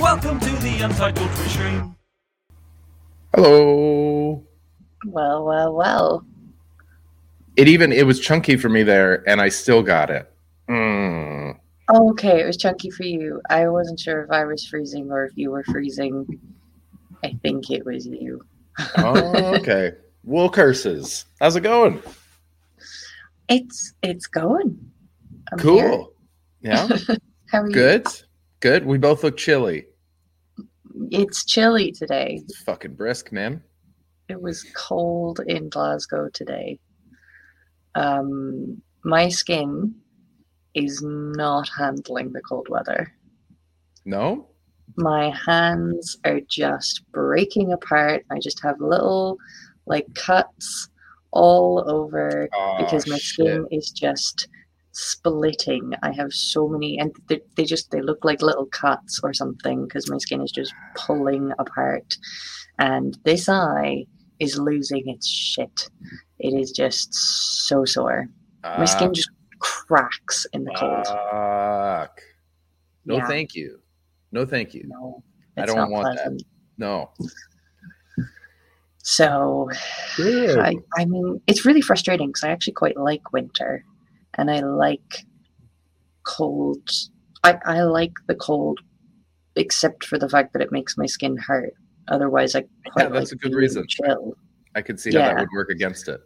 Welcome to the Untitled Twitch stream. Hello. Well, well, well. It even it was chunky for me there, and I still got it. Mm. Oh, okay, it was chunky for you. I wasn't sure if I was freezing or if you were freezing. I think it was you. Oh, okay. Wool curses. How's it going? It's it's going. I'm Cool. here. Yeah. How are you? Good. Good. We both look chilly. It's chilly today. It's fucking brisk, man. It was cold in Glasgow today. Um, my skin is not handling the cold weather. No? my hands are just breaking apart. I just have little like cuts all over because Oh, my skin is just splitting. I have so many, and they, they just they look like little cuts or something because my skin is just pulling apart, and this eye is losing its shit. It is just so sore. My ah. skin just cracks in the cold. Fuck. No, Yeah. thank you. No, thank you. No, I don't want that. No. So I, I mean, it's really frustrating because I actually quite like winter and I like cold. I, I like the cold, except for the fact that it makes my skin hurt. Otherwise, I quite that's like a good reason. Chill. I could see how that would work against it.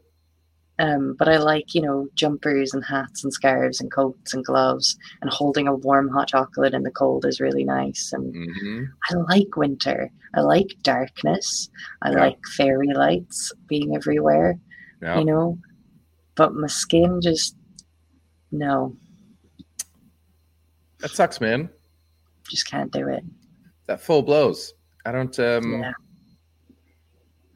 Um, but I like, you know, jumpers and hats and scarves and coats and gloves and holding a warm hot chocolate in the cold is really nice. And hmm I like winter. I like darkness. I Yeah. like fairy lights being everywhere. Yeah. you know but my skin just no That sucks, man. just can't do it That full blows. I don't um yeah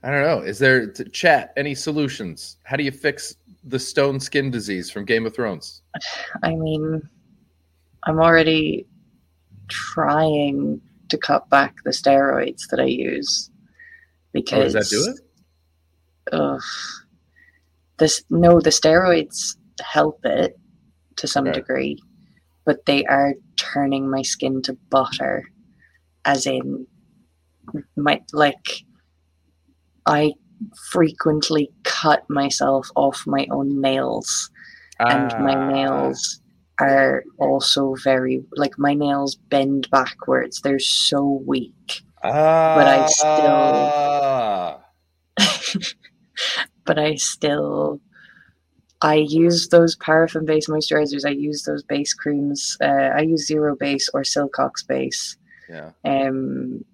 I don't know. Is there chat any solutions? How do you fix the stone skin disease from Game of Thrones? i mean i'm already trying to cut back the steroids that i use Oh, because does that do it? ugh, this no the steroids help it to some Okay. degree but they are turning my skin to butter as in my like i frequently cut myself off my own nails and my Ah, nails are also very like my nails bend backwards they're so weak but I still- ah. but I still I use those paraffin based moisturizers. I use those base creams. Uh, I use Zerobase or Silcock's Base. Yeah. Um,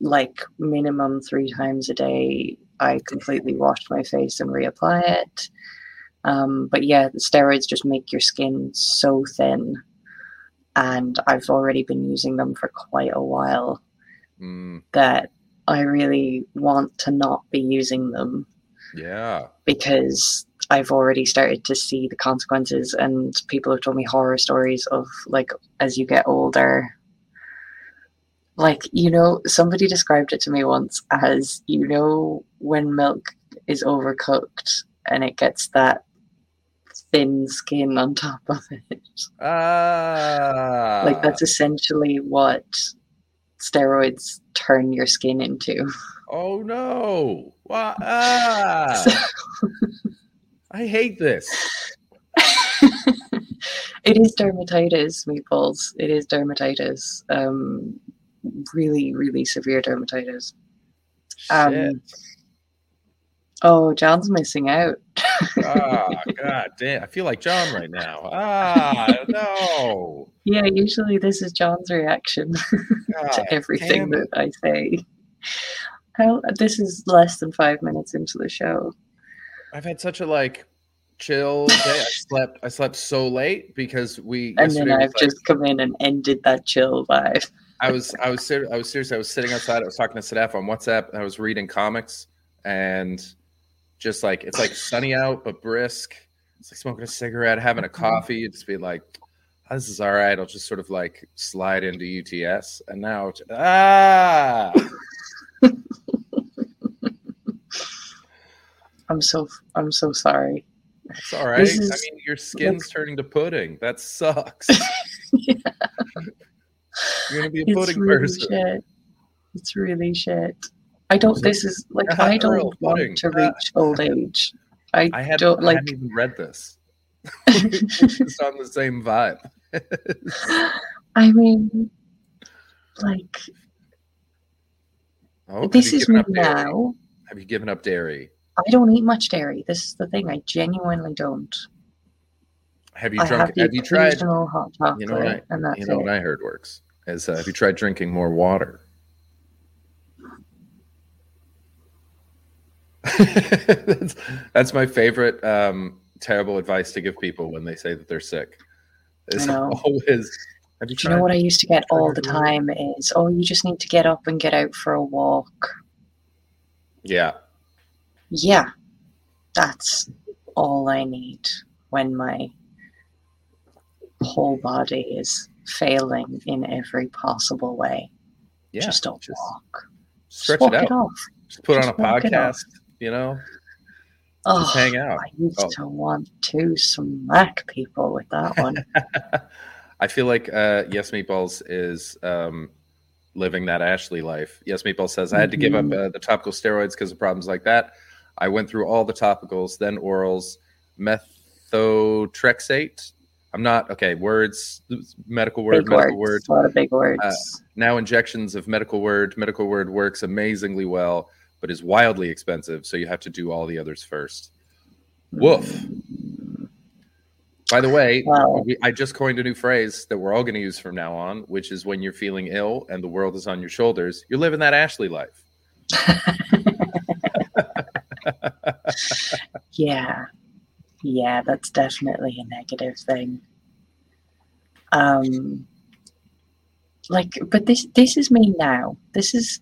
like minimum three times a day. I completely wash my face and reapply it. Um, but yeah, the steroids just make your skin so thin, and I've already been using them for quite a while Mm, that I really want to not be using them yeah. because I've already started to see the consequences, and people have told me horror stories of like as you get older. Like, you know, somebody described it to me once as you know, when milk is overcooked and it gets that thin skin on top of it. Ah. Like, that's essentially what steroids turn your skin into. Oh no. Ah. I hate this. it is dermatitis, meatballs. It is dermatitis. Um, really, really severe dermatitis. Um, oh, John's missing out. Ah, god damn. I feel like John right now. Ah, no. Yeah, usually this is John's reaction to everything that I say. How this is less than five minutes into the show. I've had such a like chill day. I slept I slept so late because we And then I've like- just come in and ended that chill vibe. I was I was ser- I was serious. I was sitting outside. I was talking to Sadaf on WhatsApp. And I was reading comics and just like it's like sunny out but brisk. It's like smoking a cigarette, having a coffee. You Just be like, oh, this is all right. I'll just sort of like slide into UTS. And now, ah, I'm so I'm so sorry. it's all right. This I mean, your skin's turning to pudding. That sucks. You're gonna be a pudding It's really person. shit. It's really shit. I don't. This is like Ah, I don't want pudding. to reach old age. I, I hadn't, don't I like. hadn't even read this. it's on the same vibe. I mean, like Oh, this is me now. Have you given up dairy? I don't eat much dairy. This is the thing. I genuinely don't. Have you I drunk? have Have, you tried? hot chocolate, You know what I- and that's You know it. what I heard works is uh, have you tried drinking more water? that's, that's my favorite um, terrible advice to give people when they say that they're sick. Is I know. always have you Do you know what I used to get all the time is, oh, you just need to get up and get out for a walk. yeah, Yeah, that's all I need when my whole body is failing in every possible way. yeah. just a just walk. stretch Just it walk out. off. Just put on a Just it off. podcast. You know, Oh, just hang out. I used Oh. to want to smack people with that one. I feel like uh, Yes Meatballs is um, living that Ashley life. Yes Meatballs says I had to give up Mhm. uh, the topical steroids because of problems like that. I went through all the topicals, then orals, methotrexate. I'm not okay. Words, medical word, big medical words. word. A lot of big words. Uh, Now injections of medical word. Medical word works amazingly well, but is wildly expensive. So you have to do all the others first. Woof. By the way, Wow. we, I just coined a new phrase that we're all going to use from now on, which is when you're feeling ill and the world is on your shoulders, you're living that Ashley life. Yeah. Yeah, that's definitely a negative thing. Um like but this this is me now. This is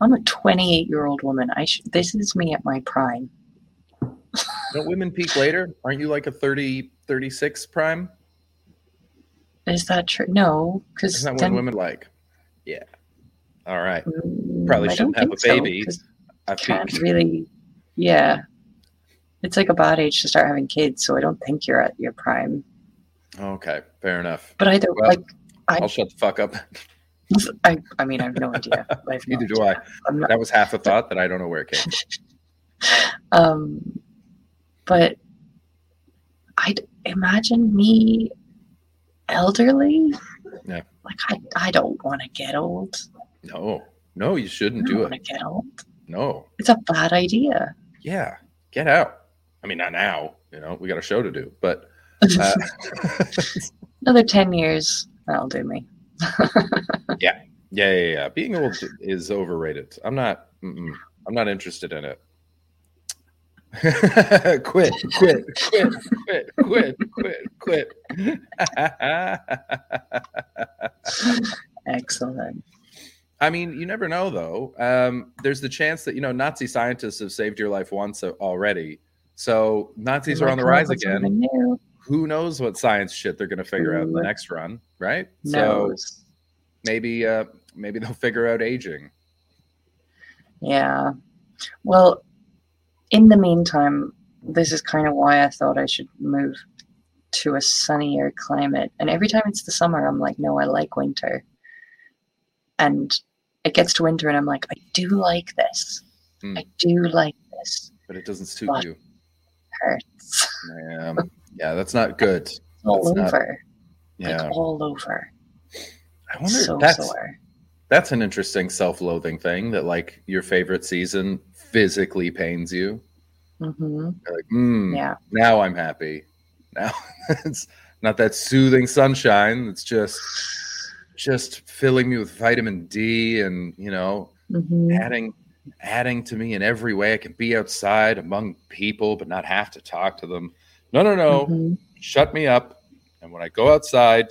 I'm a 28 year old woman. I sh- this is me at my prime. Don't women peak later? Aren't you like a 30, 36 prime? Is that true? No, because Isn't that when women like? Yeah. All right. mm, Probably shouldn't have a baby. I can't peaked. really. Yeah, it's like a bad age to start having kids. So I don't think you're at your prime. Okay, fair enough. But either Well, like I- I'll shut the fuck up. I, I mean, I have no idea. I have no Neither do idea. I. I'm not, That was half a thought that I don't know where it came from. um, but I'd imagine me elderly. Yeah. Like I, I don't want to get old. No, no, you shouldn't don't do it. get old. No. It's a bad idea. Yeah, get out. I mean, not now. You know, we got a show to do, but uh, Another ten years, that'll do me. yeah, yeah, yeah, yeah. Being old is overrated. I'm not. I'm not interested in it. quit, quit, quit, quit, quit, quit, quit. Excellent. I mean, you never know, though. Um, there's the chance that you know Nazi scientists have saved your life once already. So Nazis are on the rise again. Who knows what science shit they're going to figure out in the next run, right? So maybe, uh, maybe they'll figure out aging. Yeah. Well, in the meantime, this is kind of why I thought I should move to a sunnier climate. And every time it's the summer, I'm like, no, I like winter. And it gets to winter, and I'm like, I do like this. Hmm. I do like this. But it doesn't suit But- you. Hurts Yeah, yeah, that's not good. all That's not- over, Yeah, like all over. I wonder. so that's sore. that's an interesting self-loathing thing that like your favorite season physically pains you. hmm like, mm, Yeah. now I'm happy. Now it's not that soothing sunshine. It's just just filling me with vitamin D and you know hmm adding adding to me in every way. I can be outside among people but not have to talk to them. No, no, no. hmm Shut me up. And when I go outside,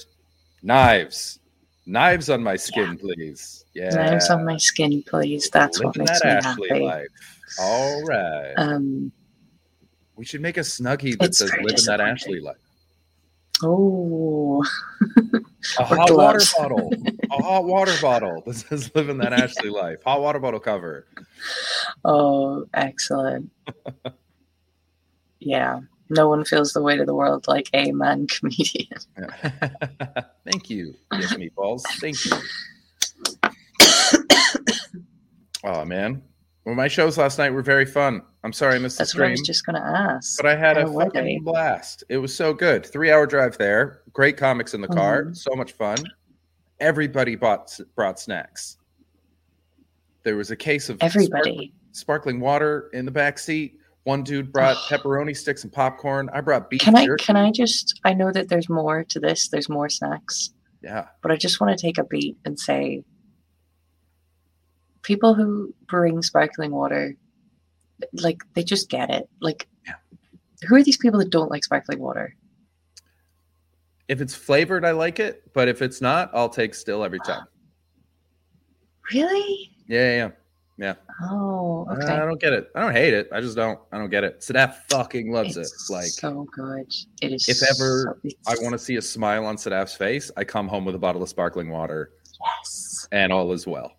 knives, Knives on my skin, please. Yeah. Knives on my skin, please. That's what makes that me Ashley happy. life. All right. Um, we should make a snuggie that says living that. Ashley life. Oh, A hot water bottle. A hot water bottle This is living that Ashley life. Hot water bottle cover. oh, excellent. yeah, no one feels the weight of the world like a man comedian. Thank you. Yes, meatballs. Thank you. oh man. Well, my shows last night were very fun. I'm sorry I missed That's the what I was just going to ask. but I had a How fucking they? blast. It was so good. Three hour drive there. Great comics in the car. Mhm. So much fun. Everybody bought brought snacks. There was a case of Everybody. sparkling water in the back seat. One dude brought pepperoni sticks and popcorn. I brought beef Can I jerky. can I just I know that there's more to this. There's more snacks, Yeah. but I just want to take a beat and say people who bring sparkling water like they just get it. Like Yeah. who are these people that don't like sparkling water? If it's flavored, I like it. But if it's not, I'll take still every time. Really? Yeah, yeah, yeah. Oh, okay. I don't get it. I don't hate it. I just don't. I don't get it. Sadaf fucking loves it's it. Like, so good. It is. if ever so, I want to see a smile on Sadaf's face, I come home with a bottle of sparkling water, Yes. and all is well.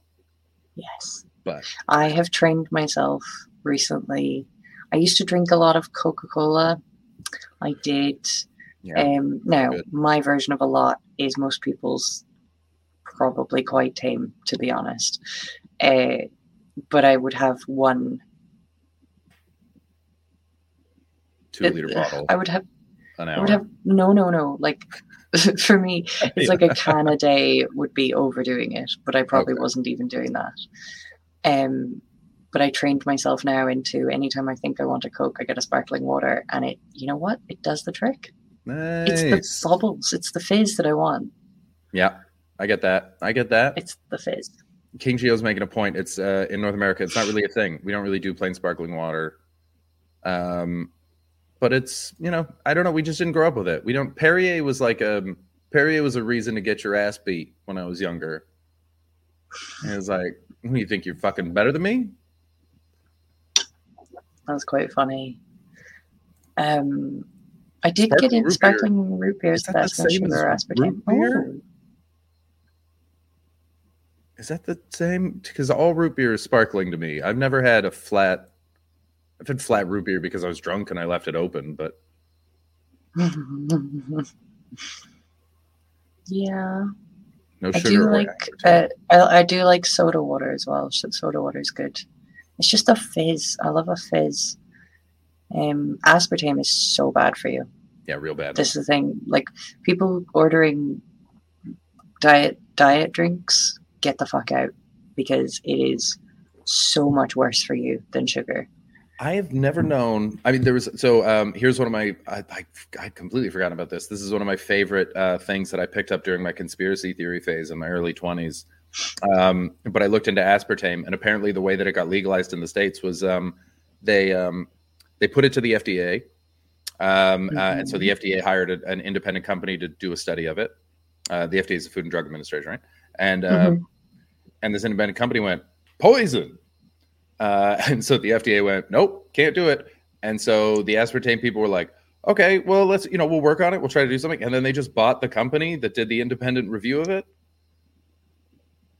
Yes. But I have trained myself recently. I used to drink a lot of Coca Cola. I did. yeah, Um, now, Good. my version of a lot is most people's probably quite tame, to be honest. Uh, but I would have one. two liter bottle I would have. an I hour. would have. No, no, no. Like for me, it's like a can a day would be overdoing it, but I probably Okay. wasn't even doing that. Um, but I trained myself now into anytime I think I want a Coke, I get a sparkling water, and it, you know what, it does the trick. It's the bubbles, it's the fizz that I want. Yeah, I get that. I get that. It's the fizz. King Geo's making a point. It's uh, in North America. It's not really a thing. We don't really do plain sparkling water. Um, but it's you know I don't know. We just didn't grow up with it. We don't. Perrier was like um Perrier was a reason to get your ass beat when I was younger. And it was like, "What, you think you're fucking better than me? That was quite funny. Um, I did Sparkling get in root sparkling root beer Is is the that the best same sugar as aspartame. root beer? Oh, Is that the same? Because all root beer is sparkling to me. I've never had a flat. I've had flat root beer because I was drunk and I left it open. But yeah. no I do like uh, I, I do like soda water as well. So soda water is good. It's just a fizz. I love a fizz. Um, aspartame is so bad for you. yeah, real bad. This is the thing. Like people ordering diet diet drinks, get the fuck out because it is so much worse for you than sugar. I have never known. I mean, there was so. Um, here's one of my. I, I I completely forgotten about this. This is one of my favorite uh, things that I picked up during my conspiracy theory phase in my early 20s. Um, but I looked into aspartame, and apparently the way that it got legalized in the states was um, they um, they put it to the FDA, um, uh, and so the FDA hired a, an independent company to do a study of it. Uh, the FDA is the Food and Drug Administration, right? And uh, Mhm. and this independent company went poison. Uh, and so the FDA went, nope, can't do it. And so the aspartame people were like, okay, well, let's, you know, we'll work on it. We'll try to do something. And then they just bought the company that did the independent review of it.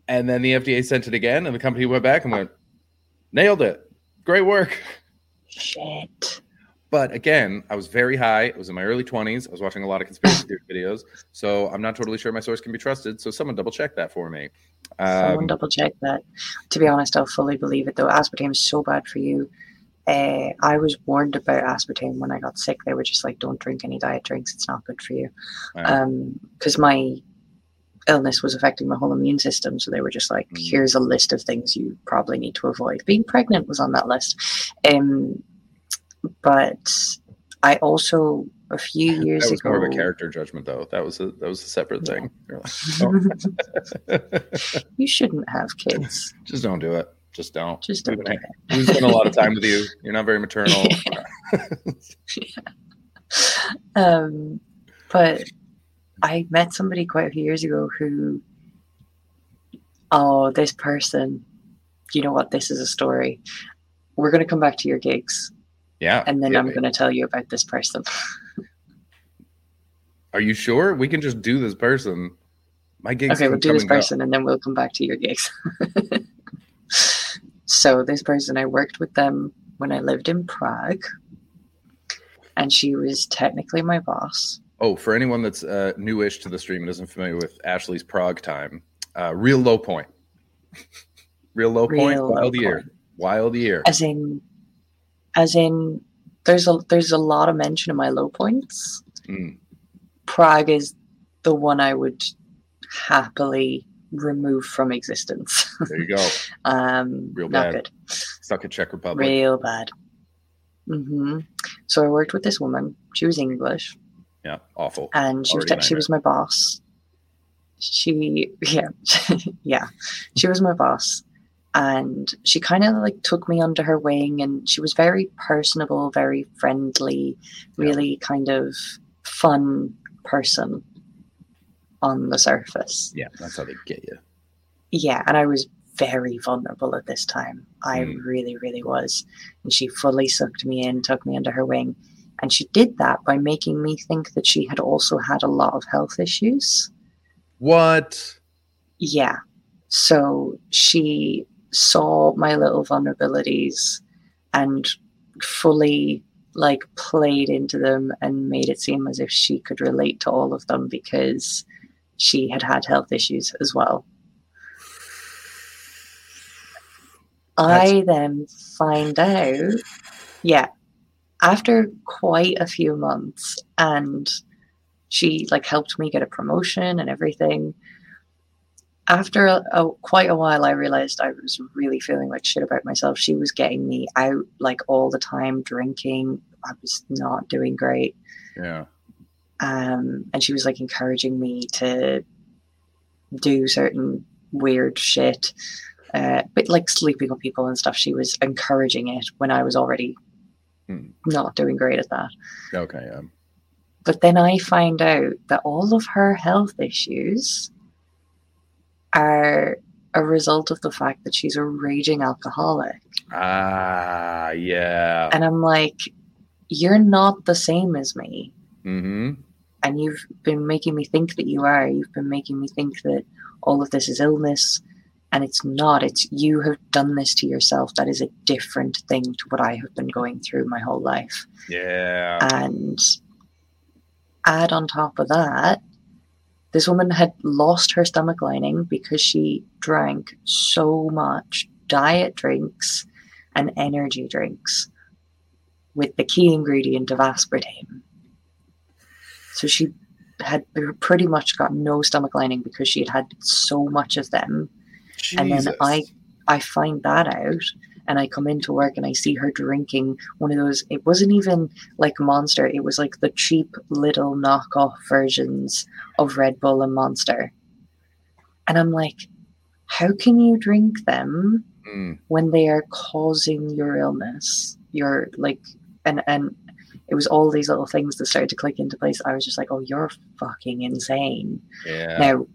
And then the FDA sent it again, and the company went back and went, nailed it. Great work. Shit. But again, I was very high. It was in my early 20s. I was watching a lot of conspiracy theory videos. So I'm not totally sure my source can be trusted. So someone double check that for me. Someone Um, double check that. To be honest, I'll fully believe it though. Aspartame is so bad for you. Uh, I was warned about aspartame when I got sick. They were just like, "Don't drink any diet drinks. It's not good for you." Because my illness was affecting my whole immune system, so they were just like, Mm. "Here's a list of things you probably need to avoid." Being pregnant was on that list. Um, but I also a few years that was ago. more of a character judgment, though. That was a that was a separate thing. Like, oh. you shouldn't have kids. Just don't do it. Just don't. Just don't do it. We spend a lot of time with you. You're not very maternal. Um, but I met somebody quite a few years ago who oh, this person, you know what? This is a story. We're going to come back to your gigs, Yeah. and then hit I'm going to tell you about this person. Are you sure we can just do this person? My gigs. okay, we'll do this person, and then we'll come back to your gigs. so this person, I worked with them when I lived in Prague, and she was technically my boss. Oh, for anyone that's uh, newish to the stream and isn't familiar with Ashley's Prague time, uh, real low point. real low point. Low Wild year. Wild year. As in, as in, there's a there's a lot of mention of my low points. Mm. Prague is the one I would happily remove from existence. There you go. um, Real not bad. good. Stuck in Czech Republic. real bad. hmm So I worked with this woman. She was English, Yeah, awful. and she was Already a she was my boss. She yeah yeah she was my boss, and she kind of like took me under her wing, and she was very personable, very friendly, really kind of fun person on the surface. Yeah, that's how they get you. Yeah, and I was very vulnerable at this time. I Mm. really, really was. And she fully sucked me in, took me under her wing. And she did that by making me think that she had also had a lot of health issues. What? Yeah. So she saw my little vulnerabilities and fully like played into them and made it seem as if she could relate to all of them because she had had health issues as well. I then find out, yeah, after quite a few months, and she like helped me get a promotion and everything. After a, a, quite a while, I realized I was really feeling like shit about myself. She was getting me out like all the time, drinking. I was not doing great Yeah. um, and she was like encouraging me to do certain weird shit, uh, but like sleeping with people and stuff. She was encouraging it when I was already Hmm. not doing great at that. Okay. Yeah. But then I find out that all of her health issues are a result of the fact that she's a raging alcoholic. Ah, yeah. And I'm like, you're not the same as me. Mm-hmm. and you've been making me think that you are. You've been making me think that all of this is illness, and it's not. It's you have done this to yourself. That is a different thing to what I have been going through my whole life. Yeah. And add on top of that, this woman had lost her stomach lining because she drank so much diet drinks and energy drinks with the key ingredient of aspartame. So she had pretty much got no stomach lining because she had had so much of them. And then I I find that out and I come into work and I see her drinking one of those it wasn't even like Monster, it was like the cheap little knockoff versions of Red Bull and Monster. And I'm like, how can you drink them Mm. when they are causing your illness? You're like and and it was all these little things that started to click into place. I was just like, oh, you're fucking insane. Yeah. Now,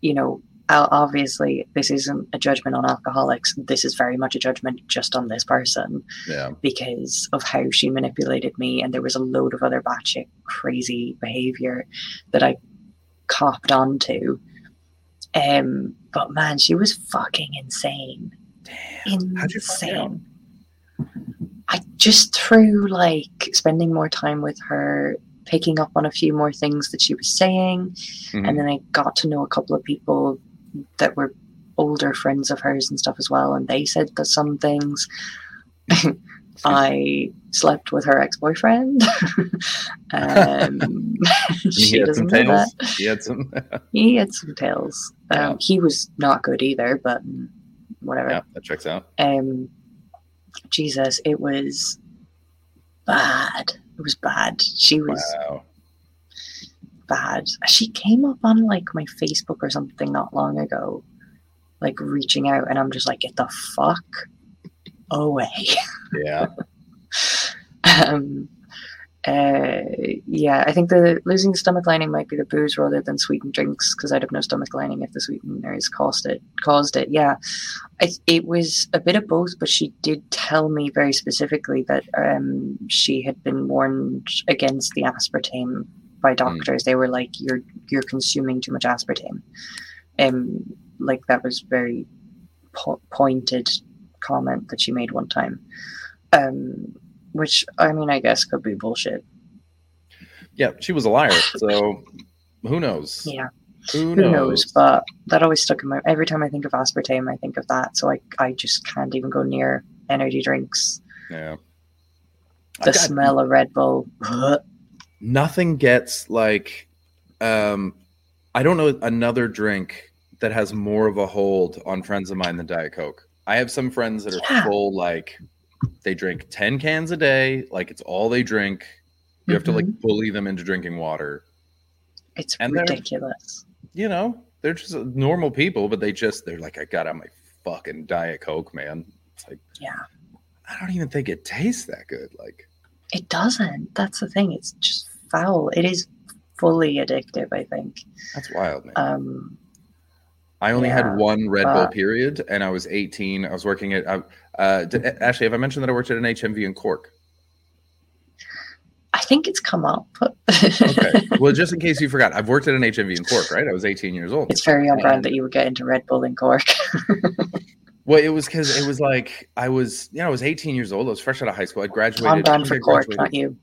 you know, obviously, this isn't a judgment on alcoholics. This is very much a judgment just on this person yeah. because of how she manipulated me. And there was a load of other batshit crazy behavior that I copped onto. Um, but man, she was fucking insane. Damn. How'd you find out? Insane. I just through like spending more time with her, picking up on a few more things that she was saying, Mhm. and then I got to know a couple of people that were older friends of hers and stuff as well, and they said that some things. I slept with her ex boyfriend. um, she had some doesn't know that. He had some. He had some tails. Um, Yeah. He was not good either, but whatever. yeah, that checks out. Um, Jesus, it was bad. It was bad. She was Wow. Bad. She came up on like my Facebook or something not long ago, like reaching out, and I'm just like, get the fuck away. Yeah. um, Uh, yeah, I think the losing the stomach lining might be the booze rather than sweetened drinks because I'd have no stomach lining if the sweeteners caused it. Caused it, yeah. I, it was a bit of both, but she did tell me very specifically that um, she had been warned against the aspartame by doctors. They were like, "You're you're consuming too much aspartame," um, like that was very po- pointed comment that she made one time. Um, which I mean, I guess could be bullshit. Yeah, she was a liar. So who knows? Yeah, Who who knows? knows? But that always stuck in my. Every time I think of aspartame, I think of that. So I, I just can't even go near energy drinks. Yeah. The got- smell of Red Bull. nothing gets like um I don't know another drink that has more of a hold on friends of mine than Diet Coke. I have some friends that are Yeah. full like they drink 10 cans a day, like it's all they drink. You have to like bully them into drinking water. It's And ridiculous. You know, they're just normal people, but they just they're like I got on my fucking Diet Coke, man. It's like Yeah, I don't even think it tastes that good. Like it doesn't. That's the thing. It's just foul. It is fully addictive. I think. that's wild, man. Um, I only Yeah, had one Red Bull period, and I was 18. I was working at. Uh, uh, d- Ashley, have I mentioned that I worked at an HMV in Cork? I think it's come up. Okay. well, just in case you forgot, I've worked at an HMV in Cork, right? I was 18 years old. it's very on brand that you would get into Red Bull in Cork. Well, it was because it was like I was, you know, I was 18 years old. I was fresh out of high school. I graduated. on brand I for I not you.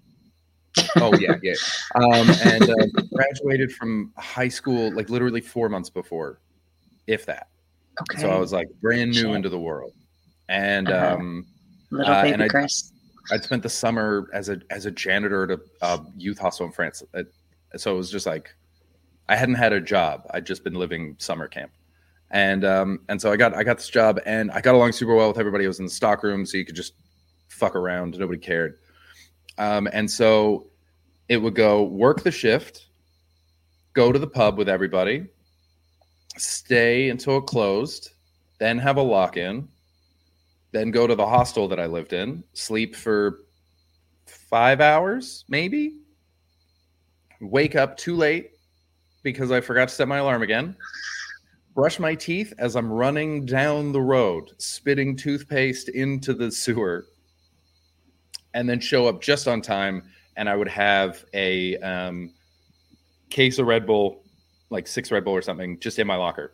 Oh yeah, yeah. Um, and uh, graduated from high school like literally four months before, if that. Okay. So I was like brand new Shit. into the world, and Uh-huh. um, little uh, baby I- Chris. I'd spent the summer as a as a janitor at a, a youth hostel in France. Uh, so it was just like I hadn't had a job. I'd just been living summer camp, and um, and so I got I got this job, and I got along super well with everybody. I was in the stock room, so you could just fuck around. Nobody cared. Um, and so it would go work the shift, go to the pub with everybody, stay until it closed, then have a lock in, then go to the hostel that I lived in, sleep for five hours, maybe, wake up too late because I forgot to set my alarm again, brush my teeth as I'm running down the road, spitting toothpaste into the sewer, and then show up just on time. And I would have a um, case of Red Bull, like six Red Bull or something, just in my locker,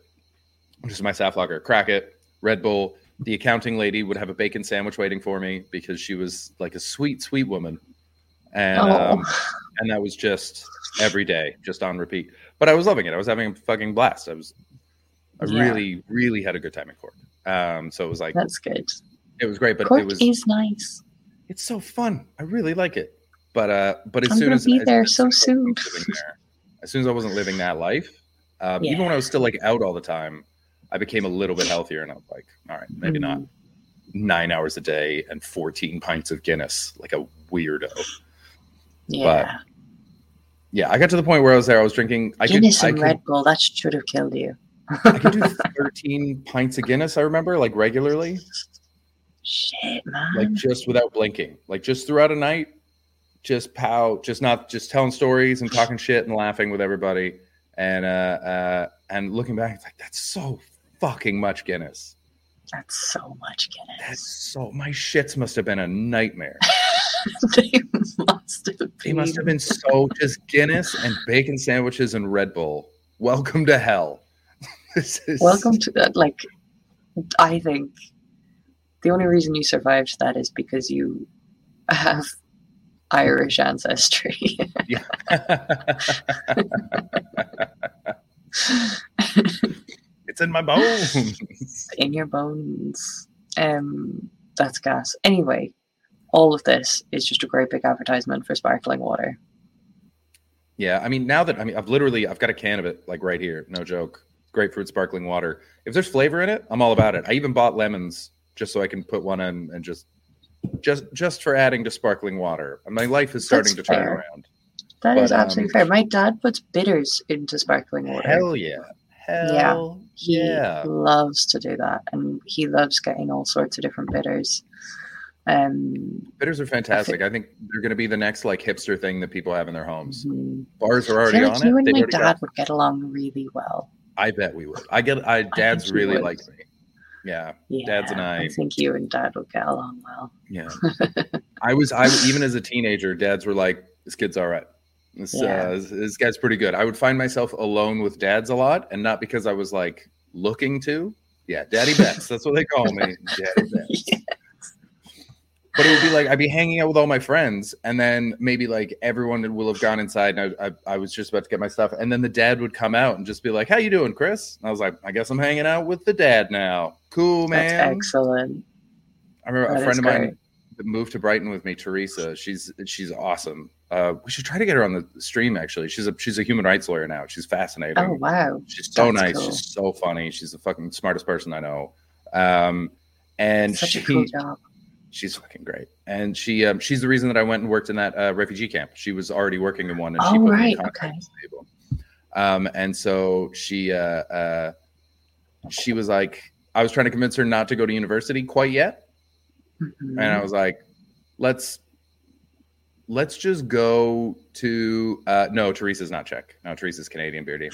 which is my staff locker. Crack it, Red Bull. The accounting lady would have a bacon sandwich waiting for me because she was like a sweet, sweet woman, and Oh. um, and that was just every day, just on repeat. But I was loving it. I was having a fucking blast. I was, I Yeah. really, really had a good time in Cork. Um, so it was like That's good. it was great, but Cork it was is nice. it's so fun. I really like it. But uh, but as I'm soon as be as- there as so soon I there- as soon as I wasn't living that life, um, even when I was still like out all the time, I became a little bit healthier, and I was like, all right, maybe not Mm. nine hours a day and 14 pints of Guinness, like a weirdo. Yeah. Yeah, I got to the point where I was there. I was drinking. I Guinness could, I and could, Red Bull, that should have killed you. I could do 13 pints of Guinness. I remember, like regularly, Shit, man. like just without blinking, like just throughout a night, just pow, just not just telling stories and talking shit and laughing with everybody, and uh, uh, and looking back, it's like that's so fucking much Guinness. That's so much Guinness. That's so my shits must have been a nightmare. they must have been. They must have been so just Guinness and bacon sandwiches and Red Bull. Welcome to hell. Welcome to that. Like, I think the only reason you survived that is because you have Irish ancestry. it's in my bones. in your bones. Um, that's gas. Anyway, all of this is just a great big advertisement for sparkling water. Yeah, I mean, now that I mean, I've literally I've got a can of it like right here, no joke. Grapefruit sparkling water. If there's flavor in it, I'm all about it. I even bought lemons just so I can put one in and just just just for adding to sparkling water. And my life is starting That's to turn fair. around. That is But, absolutely um, fair. My dad puts bitters into sparkling water. Hell yeah. Hell he yeah. loves to do that, and he loves getting all sorts of different bitters. Um, Bitters are fantastic. I think they're going to be the next like hipster thing that people have in their homes. mhm. Bars are I already like on you it. and They've my dad would get along really well. I bet we would. I get. I dads you really would. like me. Yeah, Yeah, Dads and I- I think you and dad would get along well. yeah. I was. I even as a teenager, dads were like, "This kid's all right. This, Yeah. uh, this, this guy's pretty good." I would find myself alone with dads a lot, and not because I was like looking to. Yeah, Daddy Betts. That's what they call me, Daddy Betts. But it would be like I'd be hanging out with all my friends, and then maybe like everyone will have gone inside, and I, I, I was just about to get my stuff, and then the dad would come out and just be like, "How you doing, Chris?" And I was like, "I guess I'm hanging out with the dad now. Cool, That's man." excellent. I remember That a friend of mine that moved to Brighton with me, Teresa. She's she's awesome. Uh, we should try to get her on the stream. Actually, she's a she's a human rights lawyer now. She's fascinating. Oh wow, She's so that's nice. cool. She's so funny. She's the fucking smartest person I know. Um, and such she, a cool job. She's fucking great. And she um, she's the reason that I went and worked in that uh, refugee camp. She was already working in one, and she Oh, put me right, contact okay. people. Um, and so she uh, uh, she was like, I was trying to convince her not to go to university quite yet, Mhm. and I was like, let's let's just go to uh, no, Teresa's not Czech. No, Teresa's Canadian beardy.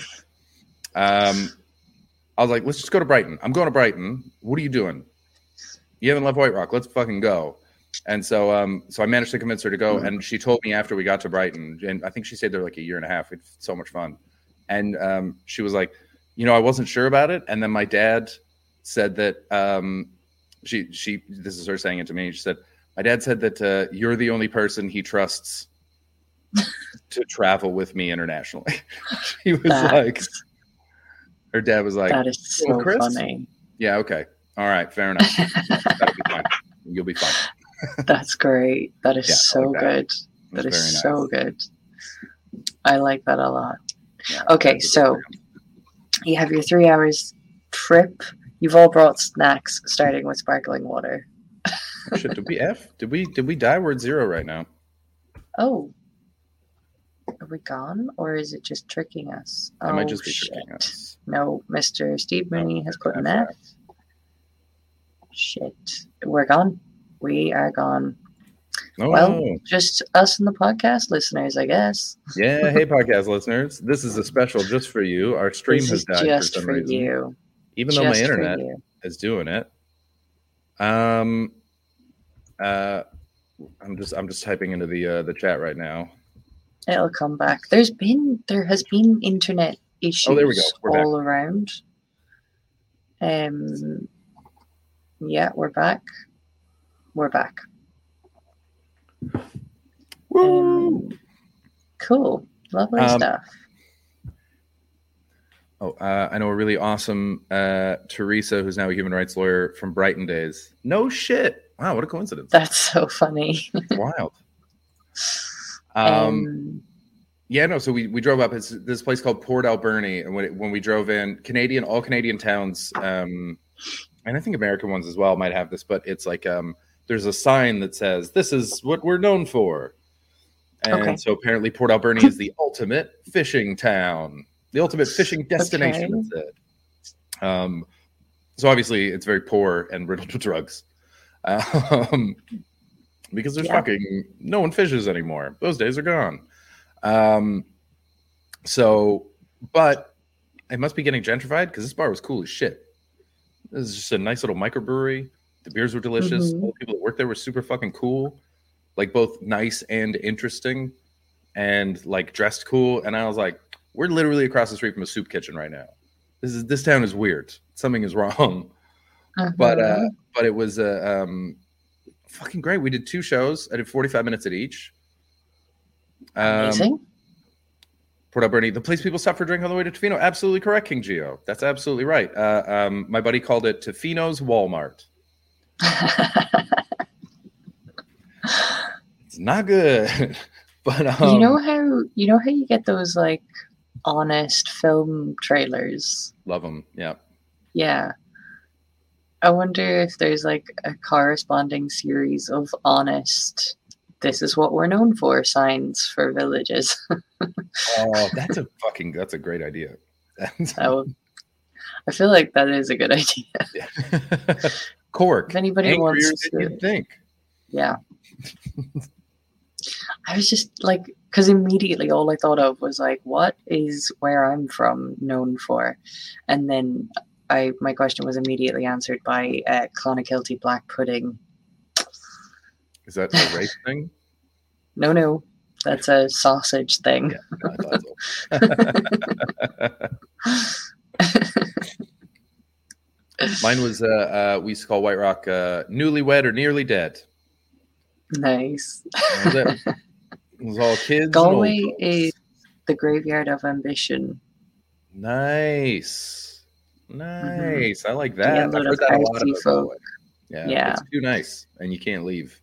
Um, I was like, let's just go to Brighton. I'm going to Brighton. What are you doing? You haven't left White Rock. Let's fucking go. And so, um, so I managed to convince her to go. And she told me after we got to Brighton, and I think she stayed there like a year and a half. It's so much fun. And um, she was like, you know, I wasn't sure about it. And then my dad said that um, she she this is her saying it to me. She said, my dad said that uh, you're the only person he trusts to travel with me internationally. she was like, her dad was like, that is well, so Chris? funny. yeah, okay, all right, fair enough. That'll be fine. You'll be fine. That's great. That is Yeah, so like that. good. That is nice. so good. I like that a lot. Yeah, Okay, so you have your three hours trip. You've all brought snacks, starting with sparkling water. Oh, shit, did we f? Did we did we die? We're at zero right now. Oh, are we gone, or is it just tricking us? That oh, might just be shit. tricking us. No, Mr. Steve Mooney has put an F. F. Shit, we're gone. We are gone. No, Well, just us and the podcast listeners, I guess. yeah. Hey, podcast listeners, this is a special just for you. Our stream this has is died just for some for reason, you. even though my internet is doing it. Um, uh, I'm just I'm just typing into the uh, the chat right now. It'll come back. There's been there has been internet issues Oh, there we go. We're back. all around. Um yeah, we're back. We're back. Um, cool. Lovely Um, stuff. Oh, uh, I know a really awesome uh, Teresa, who's now a human rights lawyer from Brighton days. No shit! Wow, what a coincidence! That's so funny. Wild. Um, Um, yeah, no. So we, we drove up. It's this place called Port Alberni, and when it, when we drove in, Canadian all Canadian towns, um, and I think American ones as well might have this, but it's like um, there's a sign that says this is what we're known for, and Okay. so apparently Port Alberni is the ultimate fishing town, the ultimate fishing destination. Okay. Um, so obviously it's very poor and riddled with drugs, um, because there's Yeah. fucking no one fishes anymore. Those days are gone. Um, so, but it must be getting gentrified because this bar was cool as shit. This is just a nice little microbrewery. The beers were delicious. Mhm. All the people that worked there were super fucking cool, like both nice and interesting, and like dressed cool. And I was like, we're literally across the street from a soup kitchen right now. This is this town is weird. Something is wrong. But uh, but it was uh, um, fucking great. We did two shows. I did forty five minutes at each. Um, amazing. Port Alberni, the place people stop for drink on the way to Tofino. Absolutely correct, King Geo. That's absolutely right. Uh, um, my buddy called it Tofino's Walmart. It's not good, but um, you know how you know how you get those like honest film trailers? love them. Yeah, Yeah. I wonder if there's like a corresponding series of honest this is what we're known for signs for villages. oh, that's a fucking that's a great idea. Would- I feel like that is a good idea. Cork, If anybody angrier wants to you'd think. Yeah. I was just like, because immediately all I thought of was like, what is where I'm from known for? And then I my question was immediately answered by uh, Clonakilty black pudding. Is that a race thing? No, no, that's a sausage thing. Yeah. Mine was uh, uh, we used to call White Rock uh, newlywed or nearly dead. Nice. That was it. It was all kids. Galway is the graveyard of ambition. nice, nice. I like that. I've heard that a lot about folk. Yeah, Yeah. it's too nice, and you can't leave.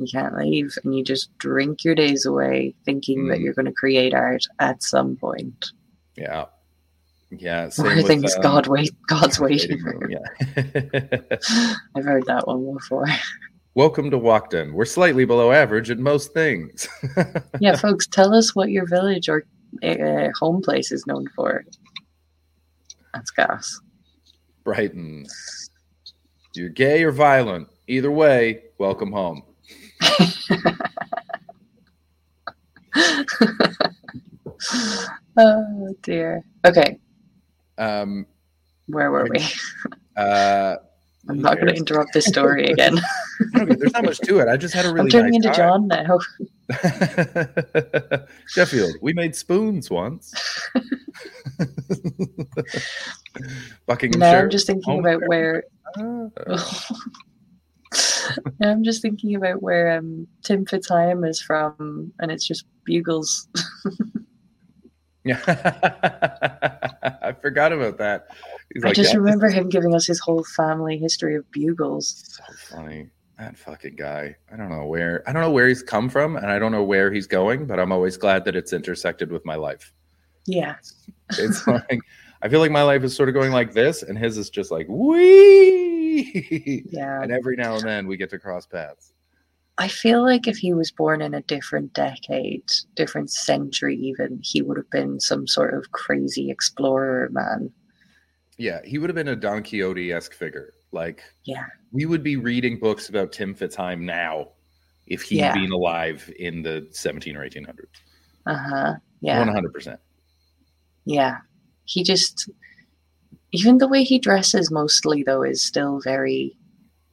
You can't leave, and you just drink your days away, thinking that Mm. you're going to create art at some point. Yeah, yeah. Same with, things um, God wait, God's waiting room, for. Yeah. I've heard that one before. Welcome to Walkden. We're slightly below average at most things. yeah, folks, tell us what your village or uh, home place is known for. That's gas. Brighton. You're gay or violent. Either way, welcome home. oh dear. Okay, Um, where were we? uh, I'm not going to interrupt this story again. Okay, there's not much to it. I just had a really I'm turning nice into John now. Sheffield, we made spoons once. Buckinghamshire. Now I'm just thinking home about where. Ah. I'm just thinking about where um, Tim Fitzhigham is from, and it's just bugles. Yeah, I forgot about that. He's I like, just "Yeah, remember him giving us his whole family history of bugles. So funny. That fucking guy. I don't know where I don't know where he's come from and I don't know where he's going, but I'm always glad that it's intersected with my life. Yeah, It's like I feel like my life is sort of going like this and his is just like wee. yeah. And every now and then we get to cross paths. I feel like if he was born in a different decade, different century, even, he would have been some sort of crazy explorer man. Yeah, he would have been a Don Quixote esque figure. Like Yeah, we would be reading books about Tim Fitzhigham now if he'd Yeah. been alive in the 17 or 1800s. uh huh. Yeah, 100%. yeah. He just, even the way he dresses, mostly though, is still very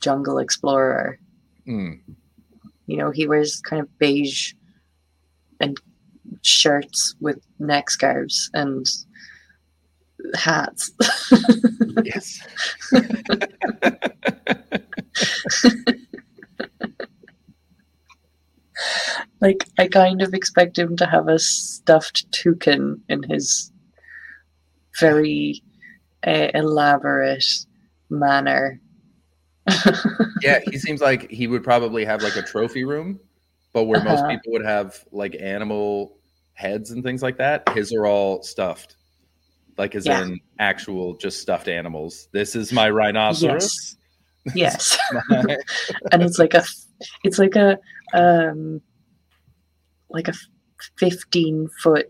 jungle explorer. Mm. You know, he wears kind of beige and shirts with neck scarves and hats. Yes. like I kind of expect him to have a stuffed toucan in his very uh, elaborate manner. yeah, he seems like he would probably have like a trophy room, but where most Uh-huh. people would have like animal heads and things like that, his are all stuffed. Like as Yeah. in actual just stuffed animals. This is my rhinoceros. yes, My- and it's like a, it's like a, um, like a fifteen foot,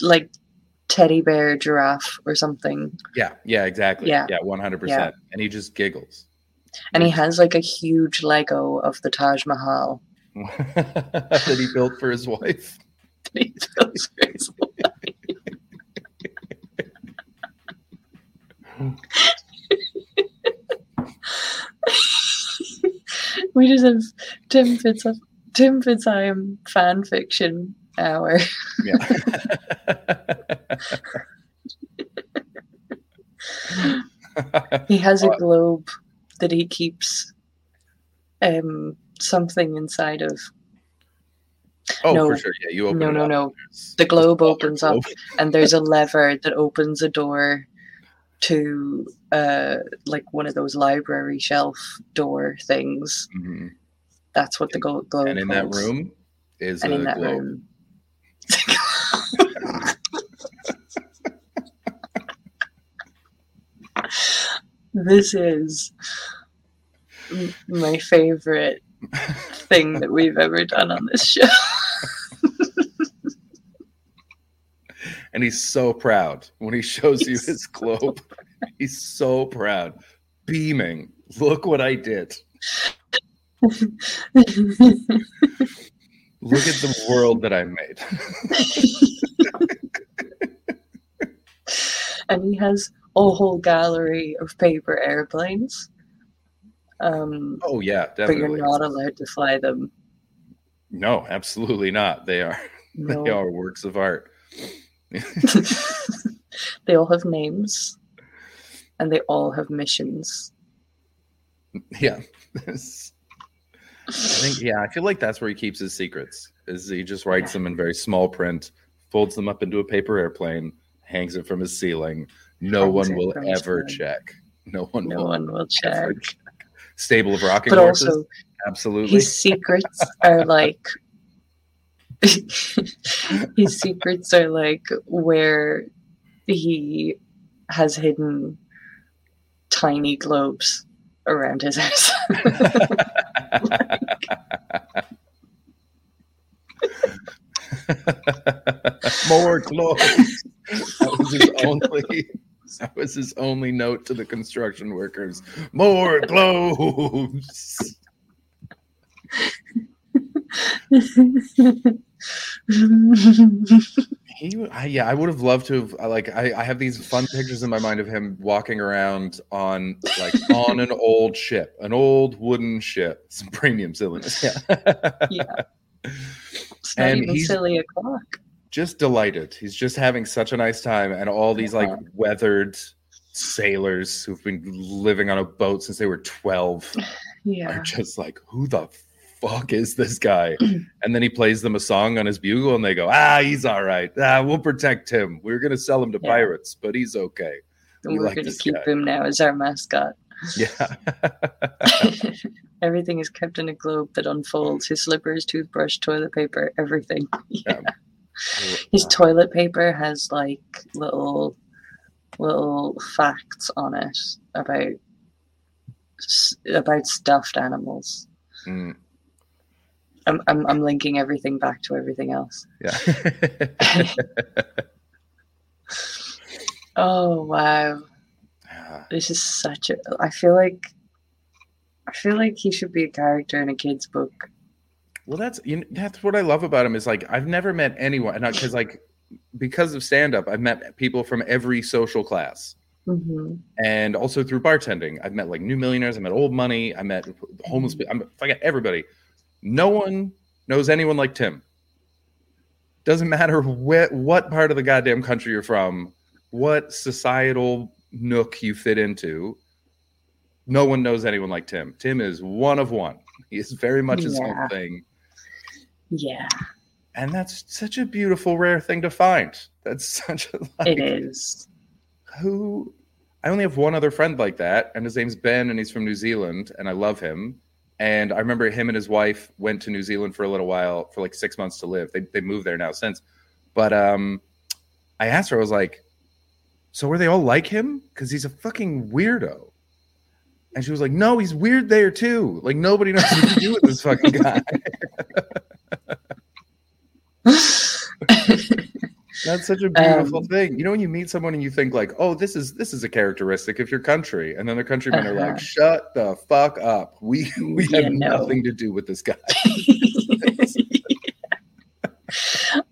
like teddy bear giraffe or something, yeah, yeah, exactly. Yeah. Yeah, one hundred percent. And he just giggles. and he has like a huge Lego of the Taj Mahal. that he built for his wife. He feels very small. we just have Tim Fitz Tim Fitzhigham fan fiction hour. Yeah. He has a globe that he keeps um something inside of. oh, No. for sure. Yeah, you open No, it no, no. The globe opens up and there's a lever that opens a door to uh like one of those library shelf door things. Mhm. That's what the glo- globe And in that room is and a in that globe. room. This is my favorite thing that we've ever done on this show. and he's so proud when he shows you He's his globe. He's so proud, beaming. Look what I did. Look at the world that I made. and he has a whole gallery of paper airplanes. Um, oh yeah, definitely. but you're not allowed to fly them. No, absolutely not. They are No. they are works of art. they all have names, and they all have missions. Yeah. I think yeah, I feel like that's where he keeps his secrets. Is he just writes them in very small print, folds them up into a paper airplane, hangs it from his ceiling. No one will ever check. No one No will one will check. check. Stable of rocking But horses. also, Absolutely. his secrets are like his secrets are like where he has hidden tiny globes around his house. More clothes. That was his only. That was his only note to the construction workers. More clothes. He, I, yeah, I would have loved to have. Uh, like, I, I have these fun pictures in my mind of him walking around on, like, on an old ship, an old wooden ship, some premium silliness. Yeah, yeah. It's not And even silly o'clock. just delighted. He's just having such a nice time, and all these like weathered sailors who've been living on a boat since they were twelve Yeah. are just like, who the fuck is this guy? and then he plays them a song on his bugle, and they go, ah, he's all right. Ah, we'll protect him. We're gonna sell him to Yeah. pirates, but he's okay. We we're like going to keep guy. him now as our mascot. Yeah. Everything is kept in a globe that unfolds. His slippers, toothbrush, toilet paper, everything. Yeah. His toilet paper has like little little facts on it about about stuffed animals. Mm, I'm, I'm I'm linking everything back to everything else. yeah. Oh wow, this is such a. I feel like I feel like he should be a character in a kid's book. Well, that's you know, that's what I love about him is like I've never met anyone because like because of stand up I've met people from every social class hmm and also through bartending I've met like new millionaires I met old money I met homeless people I'm I got everybody. No one knows anyone like Tim. Doesn't matter wh- what part of the goddamn country you're from, what societal nook you fit into. No one knows anyone like Tim. Tim is one of one. He is very much his Yeah. own thing Yeah, and that's such a beautiful rare thing to find that's such a like, it is. who i only have one other friend like that and his name's ben and he's from new zealand and i love him and i remember him and his wife went to new zealand for a little while for like six months to live. They, they moved there now since. But um i asked her i was like so were they all like him? Because he's a fucking weirdo. And she was like no he's weird there too. Like nobody knows what to do with this fucking guy That's such a beautiful Um, thing. You know, when you meet someone and you think like, "Oh, this is this is a characteristic of your country," and then the countrymen are Uh-huh. like, "Shut the fuck up. We we Yeah, have no. nothing to do with this guy."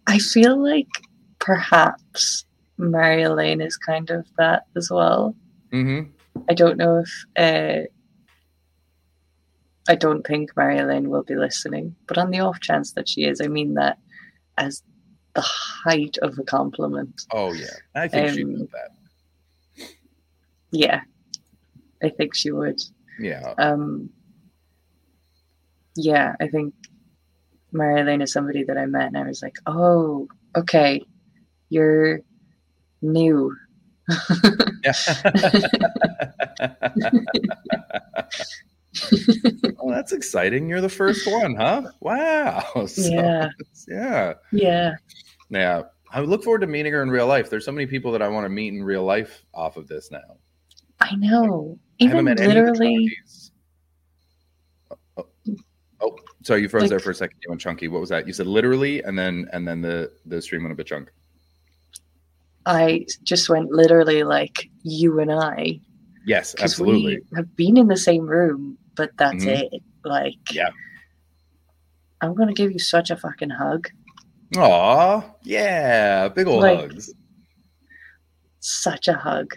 I feel like perhaps Mary Elaine is kind of that as well. hmm I don't know if uh, I don't think Mary Elaine will be listening, but on the off chance that she is, I mean that as the height of a compliment. Oh yeah, I think she Um, did that. Yeah, I think she would. Yeah, Um, yeah, I think Mary Elaine is somebody that I met, and I was like, oh, okay, you're new. oh, that's exciting. You're the first one, huh? Wow. So, Yeah, yeah. yeah. Yeah. I look forward to meeting her in real life. There's so many people that I want to meet in real life off of this now. I know. I haven't Even met any of the literally, Oh, oh, oh, sorry, you froze there for a second. You went chunky. What was that? You said literally, and then and then the the stream went a bit chunk. I just went literally like you and I, Yes, absolutely. we have been in the same room but that's Mhm. it. Like, Yeah. I'm gonna give you such a fucking hug, Aw, yeah, big old Like- hugs. such a hug.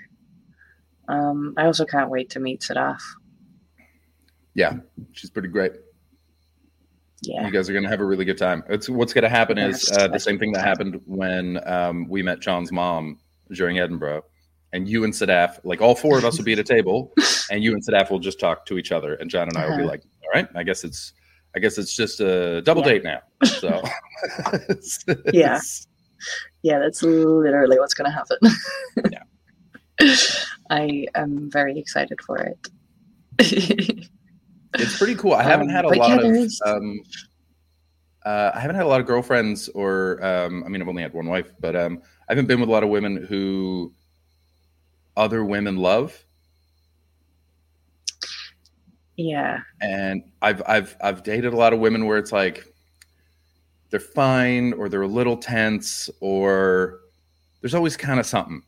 Um, I also can't wait to meet Sadaf. Yeah, she's pretty great. Yeah, You guys are gonna have a really good time. It's what's gonna happen is uh, the same thing that happened when um, we met John's mom during Edinburgh, and you and Sadaf, like all four of us, will be at a table, and you and Sadaf will just talk to each other, and John and I will be Uh-huh. like, "All right, I guess it's, I guess it's just a double Yeah. date now." So, Yeah. yeah, that's literally what's gonna happen. Yeah. I am very excited for it. it's pretty cool. I haven't Um, had a but yeah, lot of. Um, uh, I haven't had a lot of girlfriends, or um, I mean, I've only had one wife, but um, I haven't been with a lot of women who other women love, yeah, and I've I've I've dated a lot of women where it's like they're fine, or they're a little tense, or there's always kind of something.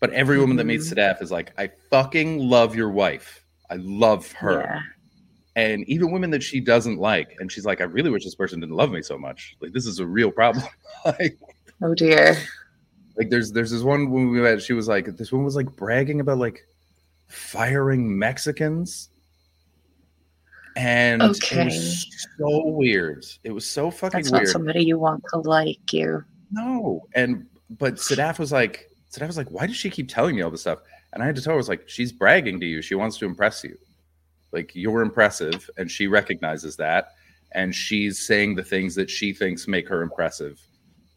But every woman that meets. Mm-hmm. Sadaf is like, I fucking love your wife. I love her. yeah, and even women that she doesn't like and she's like i really wish this person didn't love me so much like this is a real problem like, oh dear. Like there's there's this one when we met she was like this one was like bragging about like firing mexicans. And it was so weird. It was so fucking That's weird. not somebody you want to like you. no. And but sadaf was like sadaf was like why does she keep telling me all this stuff? And i had to tell her I was like she's bragging to you. She wants to impress you. Like you're impressive and she recognizes that and she's saying the things that she thinks make her impressive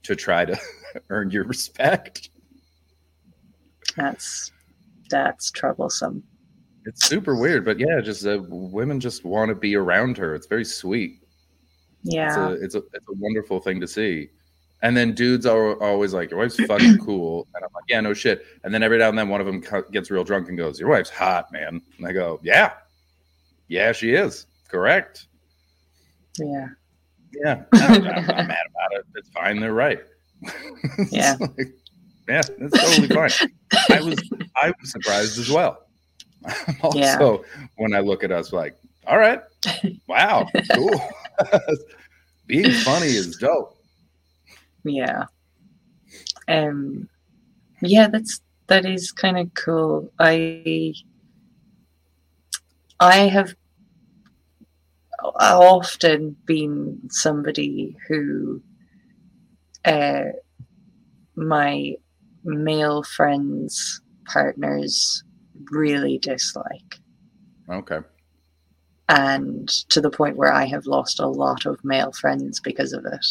to try to earn your respect. That's that's troublesome. it's super weird but yeah just uh, women just want to be around her. It's very sweet. It's Yeah, a, it's a it's a wonderful thing to see. And then dudes are always like your wife's fucking cool. And i'm like yeah no shit. And then every now and then one of them gets real drunk and goes your wife's hot man. And i go yeah. Yeah she is. Correct. Yeah, Yeah, I'm, not mad about it. It's fine. They're right. Yeah. like, yeah, it's totally fine. I was I was surprised as well. I'm also Yeah. when I look at us like, all right, wow, cool. Being funny is dope. yeah. Um, yeah, that's that is kind of cool. I I have often been somebody who uh, my male friends partners really dislike Okay. and to the point where I have lost a lot of male friends because of it.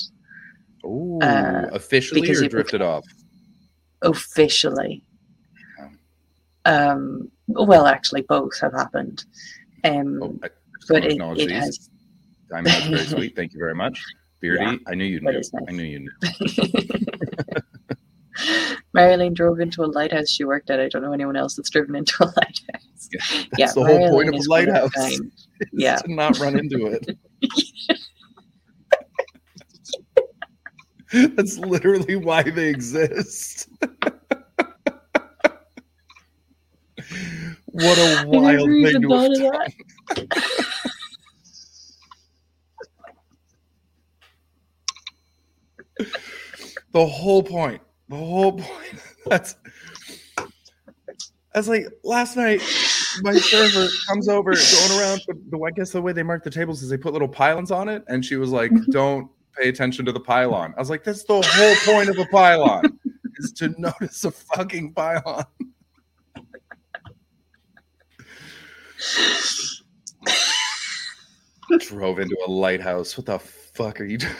Ooh, Uh, officially because or drifted off? Officially. Um, well, actually, both have happened. Um, Oh, I but it, it has. Diamond, that's very sweet. Thank you very much. Beardy, Yeah, I knew you knew. nice. I knew you knew. Marilyn drove into a lighthouse she worked at. I don't know anyone else that's driven into a lighthouse. That's yeah, the whole point of a is one of a lighthouse. Yeah. to not run into it. That's literally why they exist. What a wild thing to have that. the whole point. The whole point. That's that's like last night. My server comes over going around. The, the I guess the way they mark the tables is they put little pylons on it, and she was like, Mhm. "Don't pay attention to the pylon." I was like, "That's the whole point of a pylon is to notice a fucking pylon." Drove into a lighthouse. What the fuck are you doing?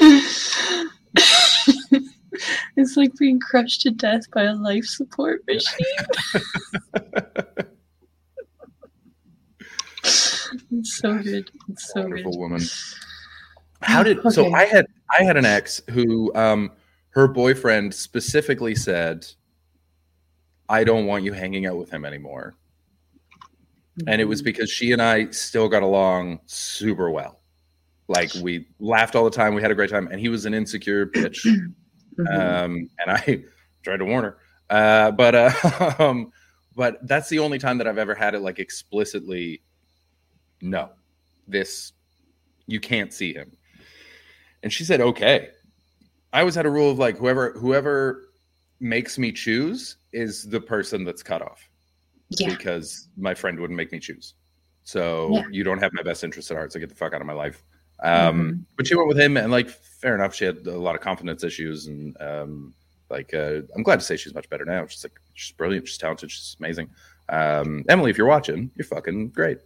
it's like being crushed to death by a life support machine. it's so good. It's so wonderful good. woman. How did so? I had I had an ex who um her boyfriend specifically said, "I don't want you hanging out with him anymore," and it was because she and I still got along super well. Like we laughed all the time, we had a great time, and he was an insecure bitch. Mhm. Um, and I tried to warn her. Uh, but uh, um, but that's the only time that I've ever had it like explicitly. No, this you can't see him. And she said, okay. I always had a rule of like whoever whoever makes me choose is the person that's cut off Yeah. because my friend wouldn't make me choose. So Yeah. you don't have my best interest at heart. So get the fuck out of my life. Um, But she went with him, and like, fair enough. She had a lot of confidence issues, and um, like, uh, I'm glad to say she's much better now. She's like, she's brilliant. She's talented. She's amazing. Um, Emily, if you're watching, you're fucking great.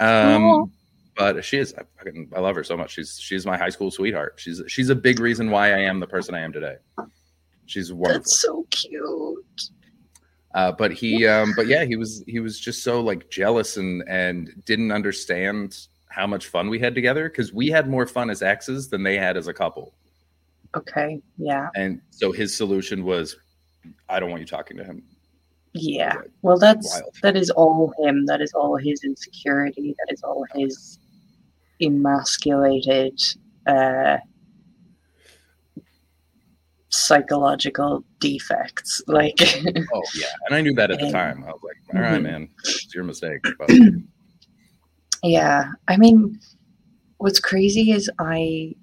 Um. But she is. I fucking, I love her so much. She's she's my high school sweetheart. She's she's a big reason why I am the person I am today. She's wonderful. That's so cute. Uh, but he, um, but yeah, he was he was just so like jealous and and didn't understand how much fun we had together because we had more fun as exes than they had as a couple. Okay. Yeah. And so his solution was, I don't want you talking to him. Yeah. Yeah, Well, that's wild. that is all him. That is all his insecurity. That is all his emasculated uh, psychological defects. Like, Oh yeah, and I knew that at the And- time. I was like, all right, Mhm. man, it's your mistake. But yeah. I mean, what's crazy is I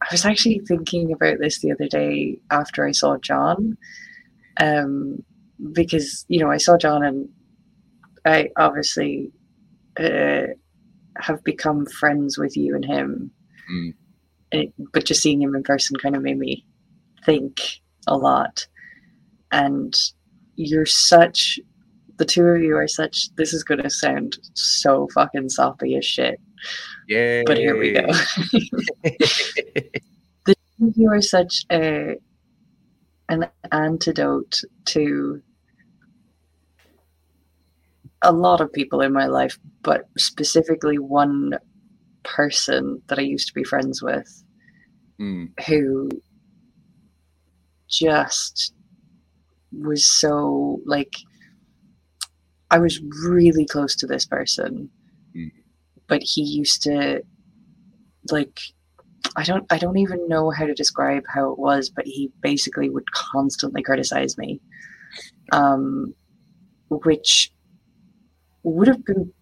I was actually thinking about this the other day after I saw John, um, because you know I saw John and I obviously uh, have become friends with you and him, Mm. And- but just seeing him in person kind of made me think a lot. And you're such, the two of you are such. This is going to sound so fucking soppy as shit, yeah, but here we go. the two of you are such a an antidote to a lot of people in my life, but specifically one person that I used to be friends with Mm, who just was so like I was really close to this person, Mm. but he used to like I don't I don't even know how to describe how it was, but he basically would constantly criticize me, um, which would have been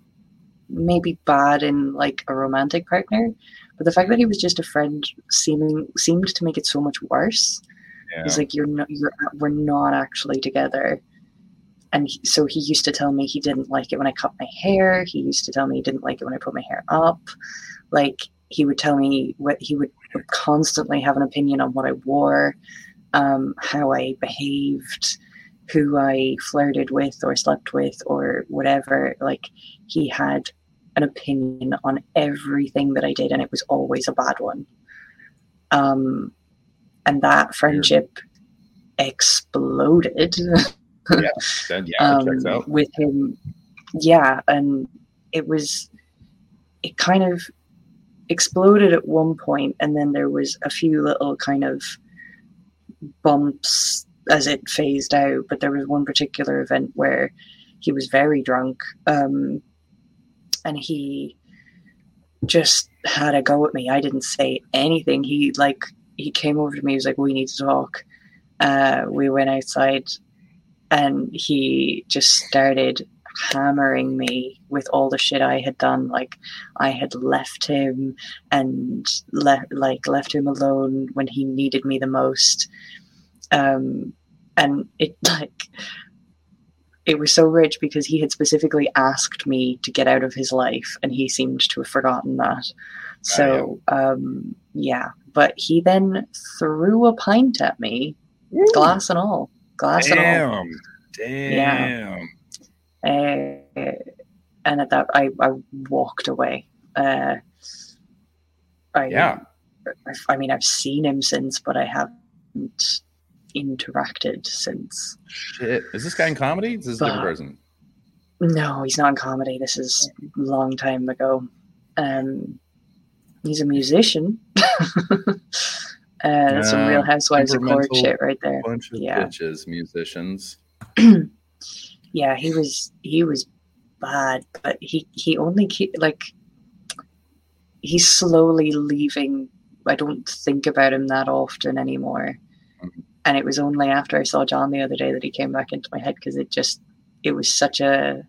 maybe bad in like a romantic partner, but the fact that he was just a friend seeming seemed to make it so much worse. yeah. He's like, "You're not, you're, we're not actually together." And he, so he used to tell me he didn't like it when I cut my hair. He used to tell me he didn't like it when I put my hair up. Like he would tell me what he would constantly have an opinion on what I wore, um, how I behaved, who I flirted with or slept with or whatever. Like he had an opinion on everything that I did, and it was always a bad one. Um, and that friendship exploded then yeah, it checks um, out. with him. Yeah, and it was it kind of exploded at one point, and then there was a few little kind of bumps as it phased out. But there was one particular event where he was very drunk, um, and he just had a go at me. I didn't say anything. He like he came over to me. He was like, "We need to talk." Uh, we went outside and he just started hammering me with all the shit I had done. Like I had left him and like left him alone when he needed me the most. Um, and it like it was so rich because he had specifically asked me to get out of his life, and he seemed to have forgotten that. So um, yeah, but he then threw a pint at me, glass and all, glass and all. Damn. Damn. Uh, and at that, I, I walked away. Uh, I, Yeah. I mean, I've seen him since, but I haven't interacted since. Shit. Is this guy in comedy? Is this a different person? No, he's not in comedy. This is a long time ago. Um, he's a musician. uh, that's some Real Housewives of Cork shit right there. Bunch of Yeah. bitches, musicians. yeah, he was he was bad, but he he only ke- like he's slowly leaving. I don't think about him that often anymore. And it was only after I saw John the other day that he came back into my head because it just it was such a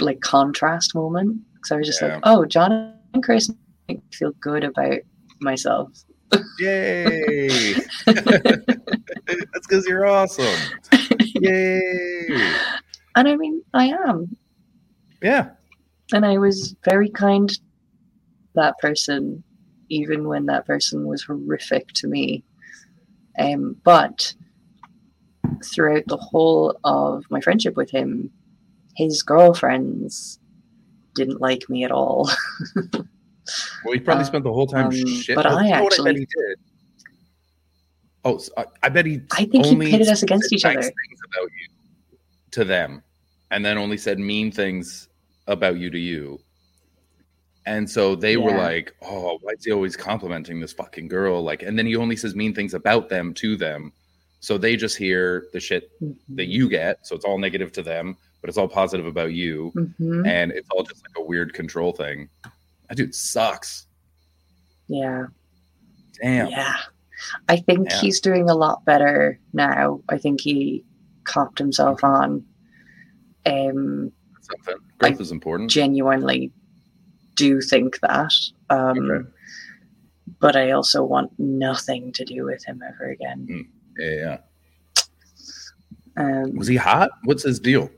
like contrast moment. So I was just Yeah. like, oh, John and Chris make me feel good about myself. Yay! That's because you're awesome. Yay! And I mean, I am. Yeah. And I was very kind to that person, even when that person was horrific to me. Um, but throughout the whole of my friendship with him, his girlfriends didn't like me at all. Well, he probably Um, spent the whole time um, shit. but Oh, I you know what actually- did. Oh, so I, I bet he. I think he pitted us against each nice other. Things about you to them, and then only said mean things about you to you. And so they were like, "Oh, why is he always complimenting this fucking girl?" Like, and then he only says mean things about them to them, so they just hear the shit that you get. So it's all negative to them, but it's all positive about you, Mhm. and it's all just like a weird control thing. That dude sucks. Yeah. Damn. Yeah. I think Yeah. he's doing a lot better now. I think he copped himself on. Um, Something. Growth is important. genuinely do think that. Um, Okay. But I also want nothing to do with him ever again. Yeah, yeah. Um, Was he hot? What's his deal?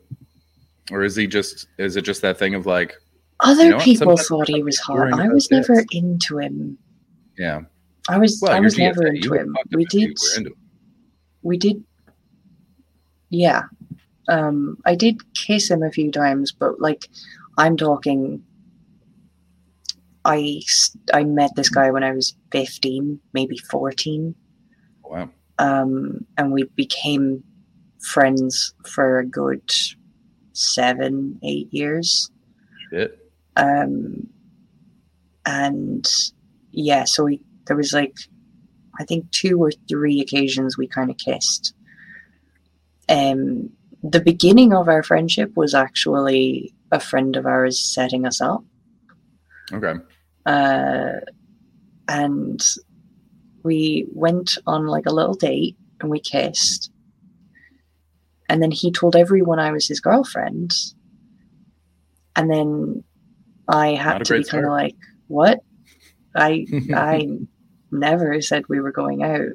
Or is he just is it just that thing of like, other you know people thought he was hot. I was never this. into him. yeah. I was Well, I was never into him. We did into him. we did yeah um i did kiss him a few times but like i'm talking i i met this guy when i was 15 maybe 14 Wow. um and we became friends for a good seven eight years Shit. um and yeah so we there was like i think two or three occasions we kind of kissed um the beginning of our friendship was actually a friend of ours setting us up Okay. Uh and we went on like a little date and we kissed. And then he told everyone i was his girlfriend. And then i had to be kind of like what? I i never said we were going out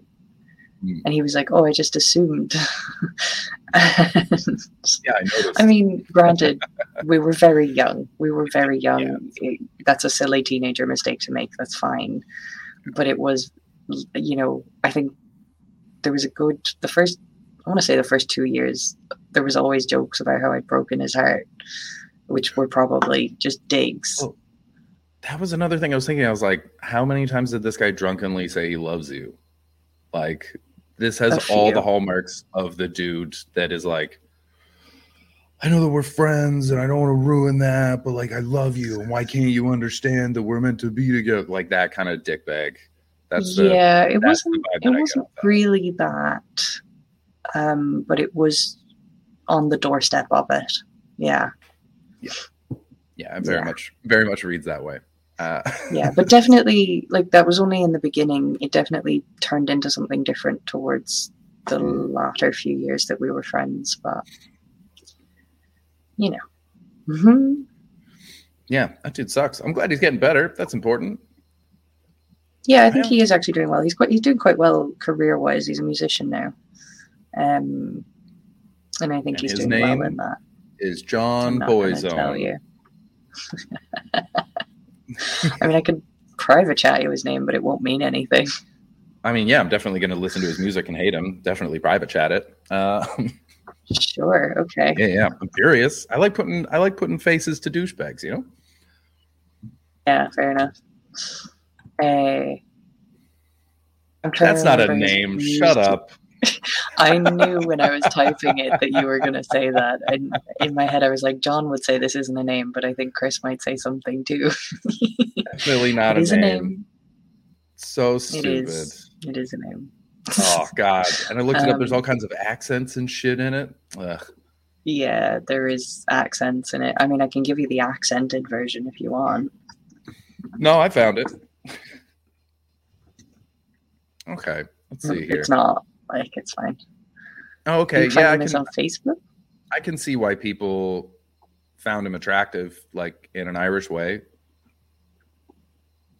Hmm. and he was like oh i just assumed And, Yeah, I noticed. i mean granted we were very young we were very young Yeah. It- that's a silly teenager mistake to make that's fine but it was you know i think there was a good the first i want to say the first two years there was always jokes about how i'd broken his heart which were probably just digs Oh. that was another thing I was thinking. I was like, how many times did this guy drunkenly say he loves you? Like, this has all the hallmarks of the dude that is like, I know that we're friends and I don't want to ruin that, but like, I love you. And why can't you understand that we're meant to be together? Like that kind of dickbag. That's the, yeah it that's wasn't vibe it that I get wasn't really that um but it was on the doorstep of it yeah Yeah, it very Yeah. much, very much reads that way. Uh, yeah but definitely like that was only in the beginning it definitely turned into something different towards the latter few years that we were friends but you know hmm yeah, that dude sucks. I'm glad he's getting better. That's important. yeah i think Yeah. he is actually doing well he's quite he's doing quite well career wise he's a musician now um and i think And he's his doing name well in that Is John Boyzone? I mean, I could private chat you his name, but it won't mean anything. I mean, yeah, I'm definitely going to listen to his music and hate him. Definitely private chat it. Uh, Sure. Okay. yeah, yeah, I'm curious. I like putting I like putting faces to douchebags. You know. Yeah. Fair enough. I'm That's not a name. Shut up. I knew when I was typing it that you were going to say that, and in my head I was like, John would say this isn't a name, but I think Chris might say something too. Definitely not it a name. a name. So stupid. is. It is a name. Oh God! And I looked it up. There's Um, all kinds of accents and shit in it. Ugh. Yeah, there is accents in it. I mean, I can give you the accented version if you want. No, I found it. Okay, let's see here. It's not. Like it's fine. Oh, okay. Yeah, I can, on Facebook. I can see why people found him attractive, like in an Irish way.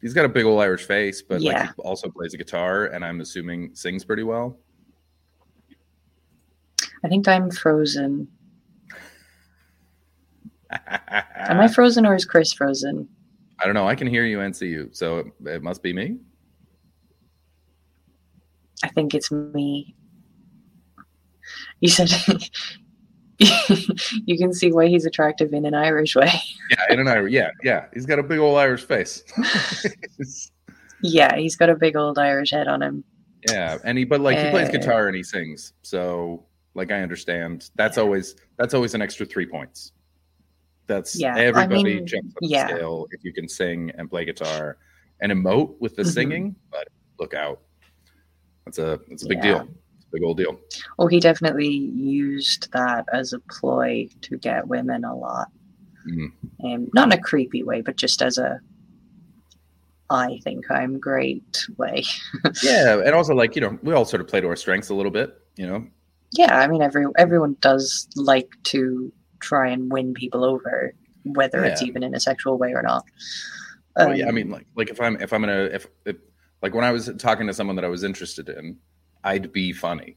He's got a big old Irish face, but like he also plays a guitar, and I'm assuming sings pretty well. I think I'm frozen. Am I frozen or is Chris frozen? I don't know. I can hear you and see you, so it, it must be me. I think it's me. You said you can see why he's attractive in an Irish way. Yeah, in an Irish. Yeah, yeah. He's got a big old Irish face. Yeah, he's got a big old Irish head on him. yeah, and he but like he plays Uh, guitar and he sings, so like I understand. That's always that's always an extra three points. That's Yeah, I everybody mean, jumps up yeah. the scale if you can sing and play guitar and emote with the Mhm. singing. But look out, that's a that's a big Yeah. deal. It's a big old deal. Oh, he definitely used that as a ploy to get women a lot. Mhm. Um, not in a creepy way, but just as a I think I'm great way. Yeah, and also like you know we all sort of play to our strengths a little bit. You know, Yeah, I mean every everyone does like to try and win people over, whether it's even in a sexual way or not. Oh yeah, I Um, mean, like, like if I'm if I'm gonna if, if like when I was talking to someone that I was interested in, I'd be funny,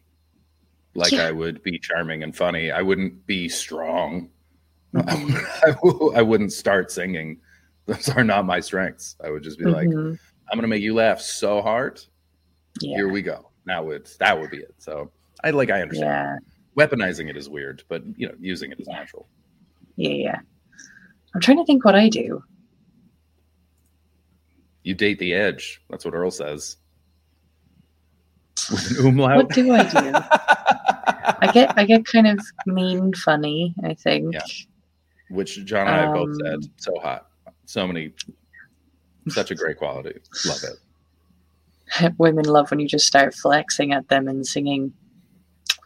like Yeah. I would be charming and funny. I wouldn't be strong. I. I wouldn't start singing. Those are not my strengths. I would just be like, mhm, I'm gonna make you laugh so hard. yeah, Here we go. That would that would be it. So I like I understand. yeah, Weaponizing it is weird, but you know, using it is natural. yeah, yeah. I'm trying to think what I do. You date the edge. That's what Earl says. With an umlaut. What do I do? I get I get kind of mean funny, I think. Yeah. which John and I both Um, said so hot, so many, such a great quality. Love it. Women love when you just start flexing at them and singing.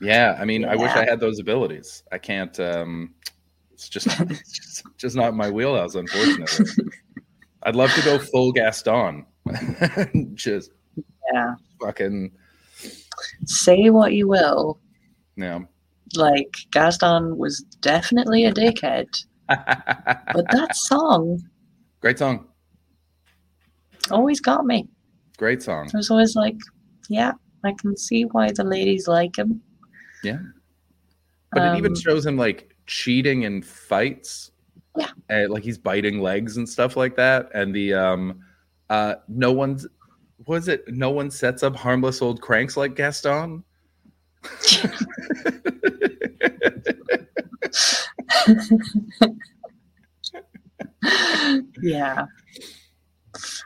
Yeah, I mean, I wish I had those abilities. I can't. um It's just, it's just, just not my wheelhouse, unfortunately. I'd love to go full Gaston, just Yeah. fucking, Say what you will. Yeah. Like Gaston was definitely a dickhead. But that song Great song, always got me. great song. I was always like, yeah, I can see why the ladies like him. Yeah. But it even Um, shows him like cheating in fights. Yeah. And, like he's biting legs and stuff like that. And the um uh no one's was it no one sets up harmless old cranks like Gaston? yeah.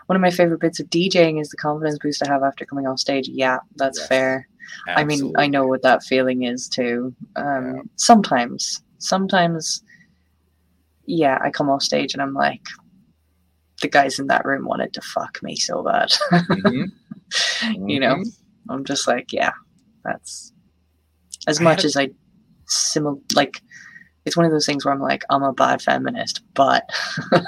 One of my favorite bits of DJing is the confidence boost I have after coming off stage. Yeah, that's Yes. fair. I mean, I know what that feeling is too. Um, Yeah. Sometimes, sometimes, yeah, I come off stage and I'm like, the guys in that room wanted to fuck me so bad. Mhm. you know, Mhm. I'm just like, yeah, that's as I much had- as I simul like. It's one of those things where I'm like, I'm a bad feminist, but I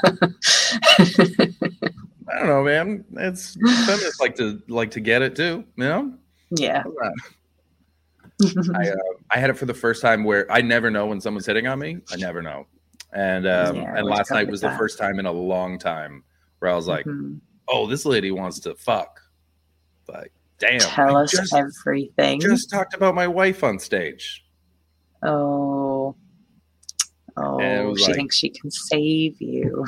don't know, man. It's feminists like to like to get it too, you know? yeah. I uh, I had it for the first time where I never know when someone's hitting on me. I never know. And um, Yeah, and last night was the that. first time in a long time where I was like, Mhm. "Oh, this lady wants to fuck." Like, damn. tell I us just, everything. just talked about my wife on stage. Oh, oh, And it was she like- thinks she can save you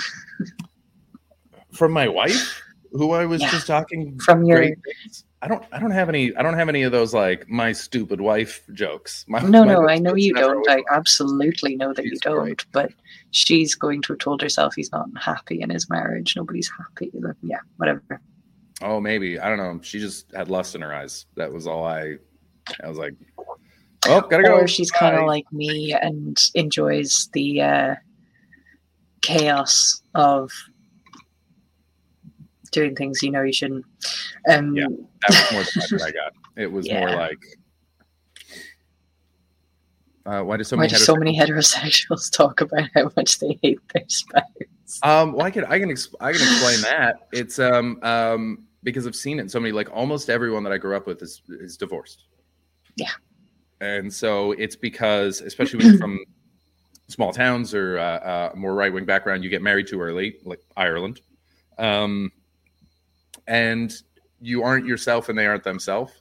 From my wife, who I was Yeah. just talking from your. I don't I don't have any I don't have any of those like my stupid wife jokes. My, No, my no, I know you don't. I absolutely know that you don't. great. But she's going to have told herself he's not happy in his marriage. Nobody's happy. Yeah, whatever. Oh, maybe. I don't know. She just had lust in her eyes. That was all I I was like, Oh, gotta go. Or she's kind of like me and enjoys the uh, chaos of doing things you know you shouldn't. Um, Yeah. that was more that I got. It was more like uh, why do so why many do so many heterosexuals talk about how much they hate their spouse? Um, well, I can I can exp- I can explain that. It's um um because I've seen it. in So many like almost everyone that I grew up with is is divorced. Yeah. And so it's because, especially when you're from small towns or uh, uh, more right wing background, you get married too early, like Ireland, um, and you aren't yourself and they aren't themselves.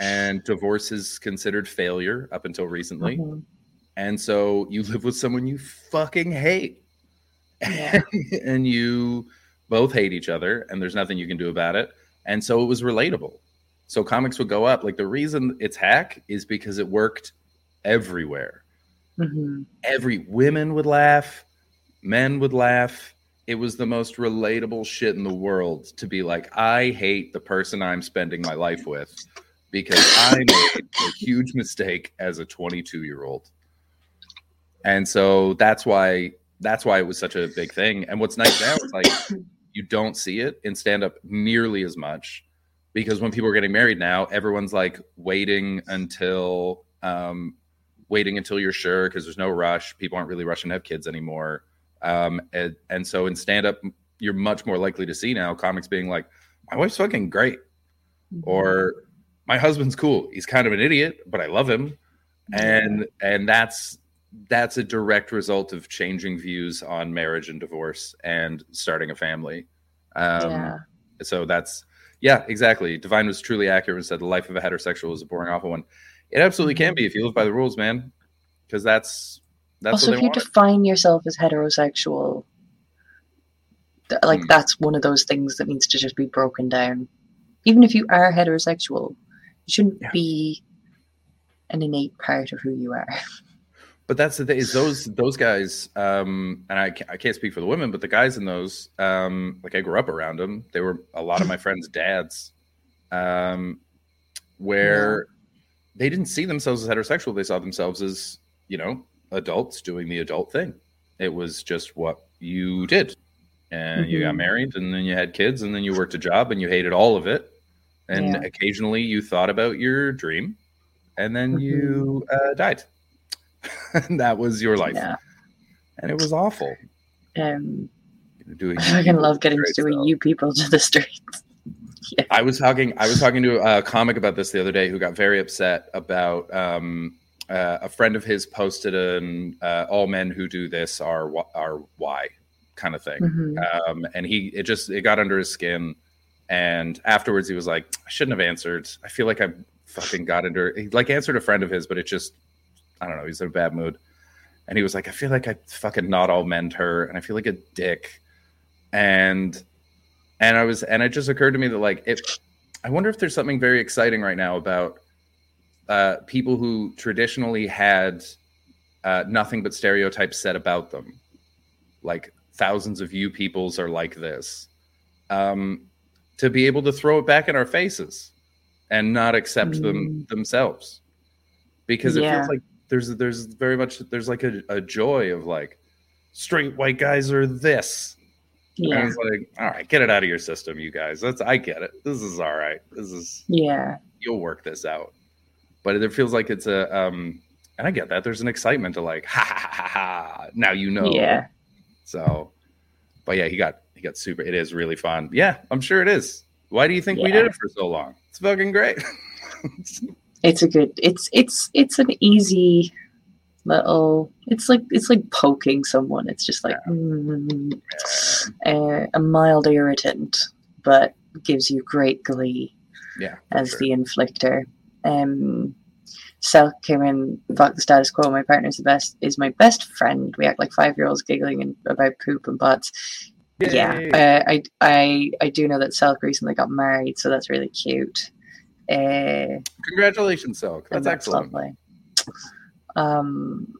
And divorce is considered failure up until recently. Mhm. And so you live with someone you fucking hate. Yeah. and you both hate each other, and there's nothing you can do about it. And so it was relatable. So comics would go up. Like the reason it's hack is because it worked everywhere. Mhm. Every women would laugh, men would laugh. It was the most relatable shit in the world to be like, I hate the person I'm spending my life with because I made a huge mistake as a 22 year old. And so that's why that's why it was such a big thing. And what's nice now is like you don't see it in stand up nearly as much because when people are getting married now, everyone's like waiting until um, waiting until you're sure because there's no rush. People aren't really rushing to have kids anymore. Um, and, and so in stand up, you're much more likely to see now comics being like, my wife's fucking great, or my husband's cool. He's kind of an idiot, but I love him. And and that's that's a direct result of changing views on marriage and divorce and starting a family. Um, yeah. so that's yeah exactly divine was truly accurate and said the life of a heterosexual is a boring awful one it absolutely can be if you live by the rules man because that's that's also, if you want define yourself as heterosexual, th- like Hmm. that's one of those things that needs to just be broken down. Even if you are heterosexual, it shouldn't Yeah. be an innate part of who you are. but that's the thing is those those guys um and I, I can't speak for the women but the guys in those um like i grew up around them they were a lot of my friends dads um where they didn't see themselves as heterosexual they saw themselves as you know adults doing the adult thing it was just what you did and you got Mhm. married and then you had kids and then you worked a job and you hated all of it and Yeah. occasionally you thought about your dream and then you uh, died and that was your life Yeah. and it was awful Um, doing I fucking love getting to do you people to the streets. I was talking. I was talking to a comic about this the other day who got very upset about um, uh, a friend of his posted an uh, "all men who do this are are why" kind of thing, Mhm. um, and he it just it got under his skin. And afterwards, he was like, "I shouldn't have answered. I feel like I fucking got under." He like answered a friend of his, but it just I don't know. He's in a bad mood, and he was like, "I feel like I fucking not all meant her, and I feel like a dick." And and I was and it just occurred to me that like if I wonder if there's something very exciting right now about uh, people who traditionally had uh, nothing but stereotypes said about them, like thousands of you peoples are like this, um, to be able to throw it back in our faces and not accept them themselves, because it Yeah. feels like there's there's very much there's like a, a joy of like straight white guys are this and Yeah. it's like, all right, get it out of your system, you guys. That's I get it. This is all right. This is Yeah. you'll work this out. But it feels like it's a um and I get that. There's an excitement to like, ha ha ha ha. Now you know. Yeah. So but yeah, he got he got super it is really fun. Yeah, I'm sure it is. Why do you think we did it for so long? It's fucking great. It's a good it's it's it's an easy little it's like it's like poking someone. It's just like mm, uh, a mild irritant, but gives you great glee yeah. as sure. the inflictor. Um Selk came in, fuck the status quo. My partner's the best is my best friend. We act like five year olds giggling and, about poop and butts. Yay. Yeah, uh, I I I do know that Selk recently got married, so that's really cute. Uh, Congratulations, Silk. and That's excellent. lovely. Um.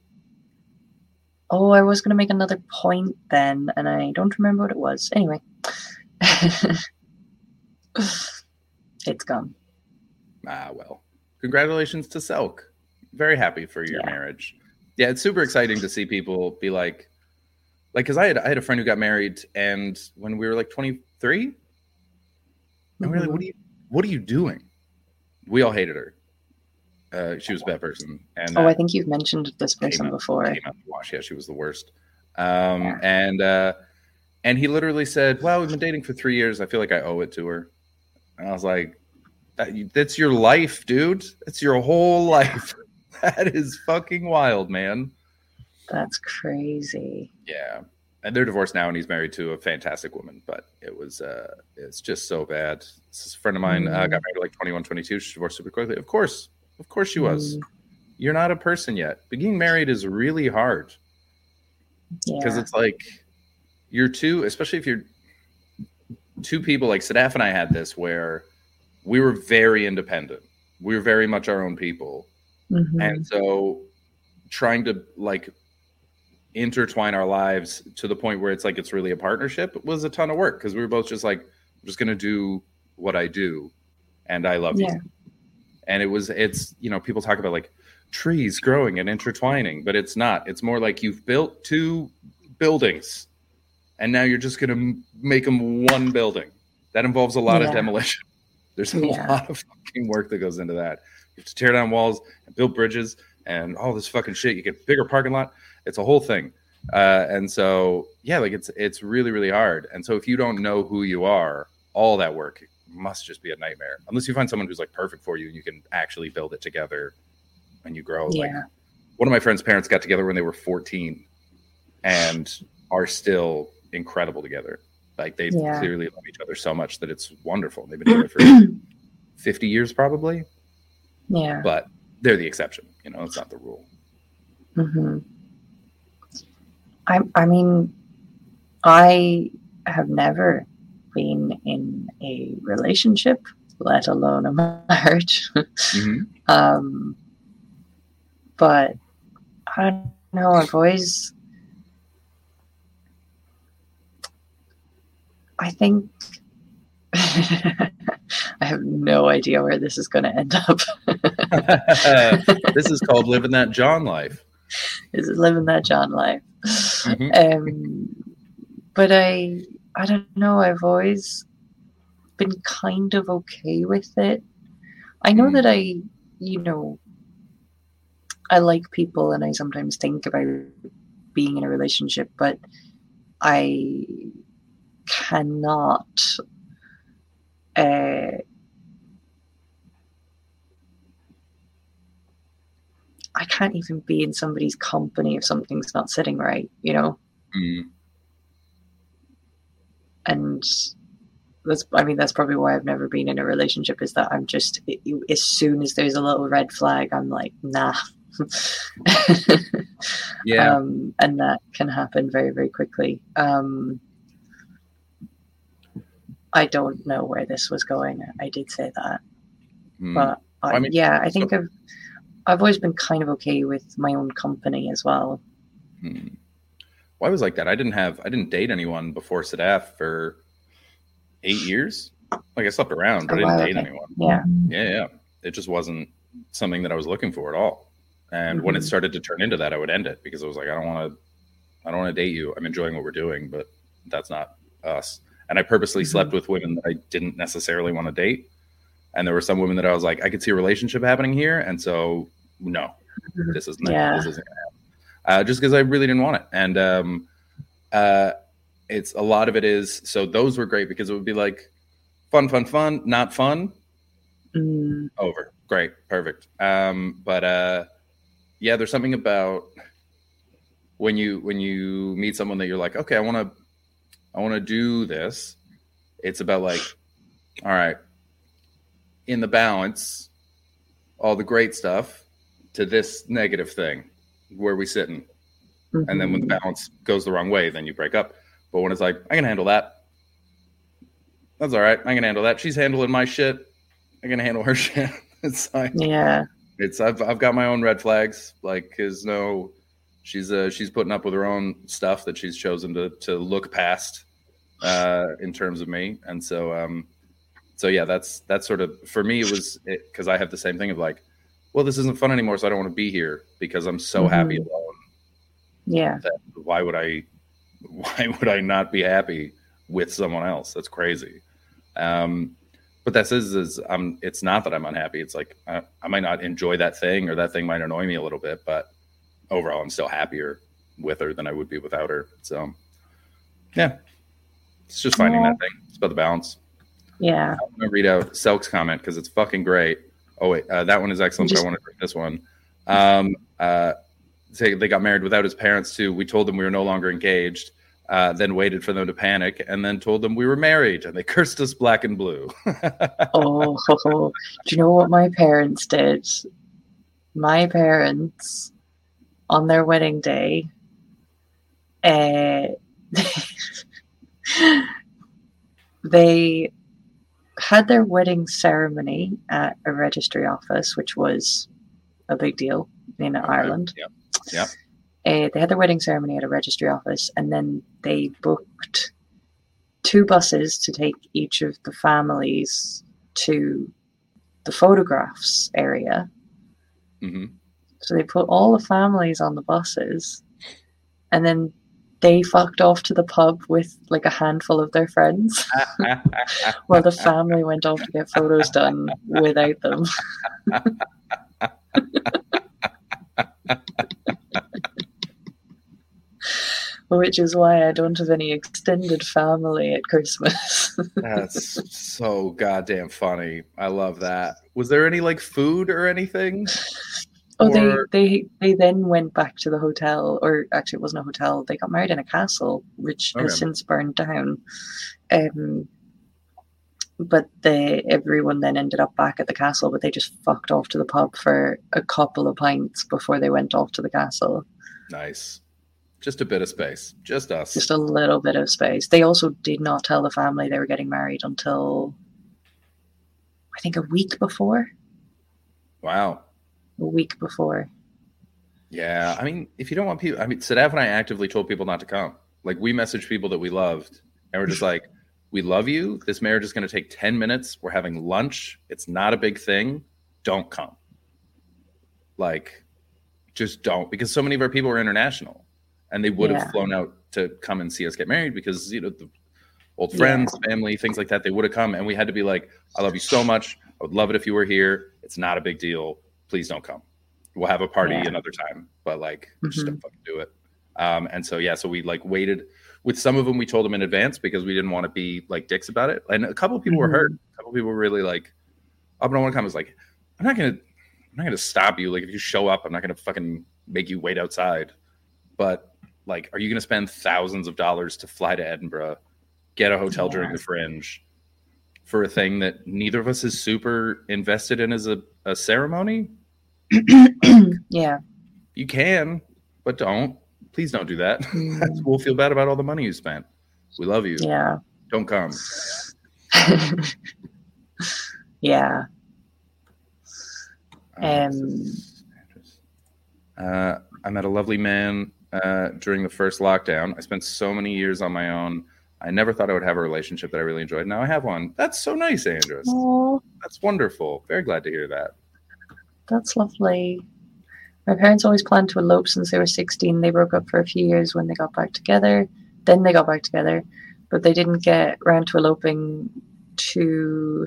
Oh, I was going to make another point then, and I don't remember what it was. Anyway, it's gone. Ah, well. Congratulations to Selk. Very happy for your Yeah. marriage. Yeah, it's super exciting to see people be like, like, because I had I had a friend who got married, and when we were like twenty three, and we were like. "What are you What are you doing?" We all hated her. Uh, she was a bad person, and Oh, I think you've mentioned this person before. came out the wash. Yeah, she was the worst. Um, Yeah. and uh, and he literally said, "Well, we've been dating for three years. I feel like I owe it to her." And I was like, that's your life, dude. That's your whole life. that is fucking wild, man. That's crazy. Yeah. And they're divorced now, and he's married to a fantastic woman. But it was, uh, it's just so bad. This is a friend of mine uh, got married like 21, 22. She divorced super quickly. Of course, of course she was. Mm, You're not a person yet. But getting married is really hard because yeah. it's like you're two, especially if you're two people. Like Sadaf and I had this where we were very independent. We were very much our own people, Mhm. and so trying to like intertwine our lives to the point where it's like it's really a partnership was a ton of work because we were both just like I'm just gonna do what I do, and I love Yeah. you. And it was it's you know people talk about like trees growing and intertwining, but it's not. It's more like you've built two buildings, and now you're just gonna m- make them one building. That involves a lot of demolition. There's a Yeah. lot of fucking work that goes into that. You have to tear down walls and build bridges and all this fucking shit. You get bigger parking lot. It's a whole thing. Uh, and so yeah, like it's it's really really hard. And so if you don't know who you are, all that work must just be a nightmare. Unless you find someone who's like perfect for you and you can actually build it together and you grow. Like Yeah. one of my friend's parents got together when they were 14 and are still incredible together. Like they Yeah. clearly love each other so much that it's wonderful. They've been together for 50 years probably, Yeah. but they're the exception. You know, it's not the rule. hmm I I mean, I have never been in a relationship, let alone a marriage. Mhm. um, but I don't know. I've always, I think. I have no idea where this is going to end up. this is called living that John life. is living that John life. Mhm. Um, but I, I don't know. I've always been kind of okay with it. I know Mm. that I, you know, I like people, and I sometimes think about being in a relationship, but I cannot. Uh, I can't even be in somebody's company if something's not sitting right, you know? Mm. And that's, I mean, that's probably why I've never been in a relationship is that I'm just, as soon as there's a little red flag, I'm like, nah. Yeah. Um, and that can happen very, very quickly. Um, I don't know where this was going. I did say that. Mm. But I, I mean, yeah, I think I've I've always been kind of okay with my own company as well. Hmm. Well, I was like that. I didn't have, I didn't date anyone before Sadaf for eight years. Like I slept around, but Oh, I didn't date okay. anyone. Yeah, Yeah, yeah. It just wasn't something that I was looking for at all. And when it Mhm. started to turn into that, I would end it because I was like, I don't want to, I don't want to date you. I'm enjoying what we're doing, but that's not us. And I purposely Mhm. slept with women that I didn't necessarily want to date. And there were some women that I was like, I could see a relationship happening here, and so no, Mhm. this isn't Yeah. this isn't gonna happen. Uh, just because I really didn't want it, and um, uh, it's a lot of it is so those were great because it would be like fun, fun, fun, not fun, Mm, over, great, perfect. Um, but uh, yeah, there's something about when you when you meet someone that you're like, okay, I want to, I want to do this. It's about like, all right, in the balance, all the great stuff to this negative thing, where we sitting, and then when the mhm. balance goes the wrong way, then you break up. But when it's like, I can handle that. That's all right. I can handle that. She's handling my shit. I can handle her shit. it's like yeah, it's I've I've got my own red flags. Like, cause no, she's uh she's putting up with her own stuff that she's chosen to to look past uh in terms of me. And so um so yeah, that's that's sort of for me it was because I have the same thing of like, well, this isn't fun anymore, so I don't want to be here because I'm so happy alone yeah, why would I why would I not be happy with someone else? That's crazy. Um, but that says is I'm it's not that I'm unhappy. It's like I, I might not enjoy that thing or that thing might annoy me a little bit, but overall I'm still happier with her than I would be without her. So yeah. It's just finding Yeah. that thing. It's about the balance. Yeah. I'm gonna read out Selk's comment because it's fucking great. Oh wait, uh, that one is excellent. Just- but I want to read this one. Um, uh, say they got married without his parents too. We told them we were no longer engaged. Uh, then waited for them to panic, and then told them we were married, and they cursed us black and blue. Oh, do you know what my parents did? My parents, on their wedding day, uh, they had their wedding ceremony at a registry office, which was a big deal in Ireland. Yep. Yep. Uh, they had their wedding ceremony at a registry office, and then they booked two buses to take each of the families to the photographs area. hmm So they put all the families on the buses, and then they fucked off to the pub with like a handful of their friends, while the family went off to get photos done without them. Which is why I don't have any extended family at Christmas. That's so goddamn funny. I love that. Was there any like food or anything? Oh, Or- they, they they then went back to the hotel, or actually, it wasn't a hotel. They got married in a castle, which has since burned down. Um, but they everyone then ended up back at the castle, but they just fucked off to the pub for a couple of pints before they went off to the castle. Nice. Just a bit of space. Just us. Just a little bit of space. They also did not tell the family they were getting married until I think a week before. wow. A week before. Yeah, I mean, if you don't want people, I mean, Sadaf and I actively told people not to come. Like, we messaged people that we loved, and we're just like, "We love you. This marriage is going to take ten minutes. We're having lunch. It's not a big thing. Don't come. Like, just don't." Because so many of our people are international, and they would Yeah. have flown out to come and see us get married because you know the old Yeah. friends, family, things like that. They would have come, and we had to be like, "I love you so much. I would love it if you were here. It's not a big deal. Please don't come." We'll have a party Yeah. another time, but like just Mhm. don't fucking do it. Um, and so yeah, so we like waited with some of them. We told them in advance because we didn't want to be like dicks about it. And a couple of people were Mhm. hurt. A couple of people were really like, "Oh, I want to come." I was like, "I'm not gonna, I'm not gonna stop you. Like if you show up, I'm not gonna fucking make you wait outside." But like, are you gonna spend thousands of dollars to fly to Edinburgh, get a hotel during the Fringe? For a thing that neither of us is super invested in as a, a ceremony, yeah. you can, but don't. Please don't do that. Mm, we'll feel bad about all the money you spent. We love you. yeah. Don't come. yeah. Um, uh, I met a lovely man uh, during the first lockdown. I spent so many years on my own. I never thought I would have a relationship that I really enjoyed. Now I have one. That's so nice, Andrews. Oh, That's wonderful. Very glad to hear that. that's lovely. My parents always planned to elope since they were 16. They broke up for a few years when they got back together. Then they got back together, but they didn't get around to eloping to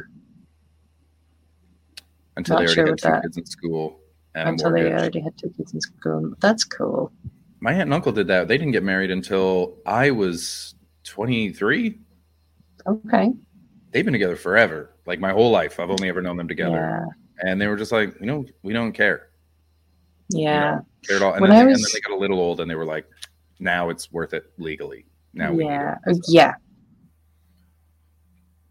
Until Not they already sure had two that. kids in school and until they already had two kids in school. That's cool. My aunt and uncle did that. They didn't get married until I was 23. Okay. They've been together forever. Like my whole life. I've only ever known them together. Yeah. And they were just like, you know, we don't care. Yeah. care at all. And, When then I they, and then they got a little old and they were like, now it's worth it legally. Now we yeah. need Uh. Yeah.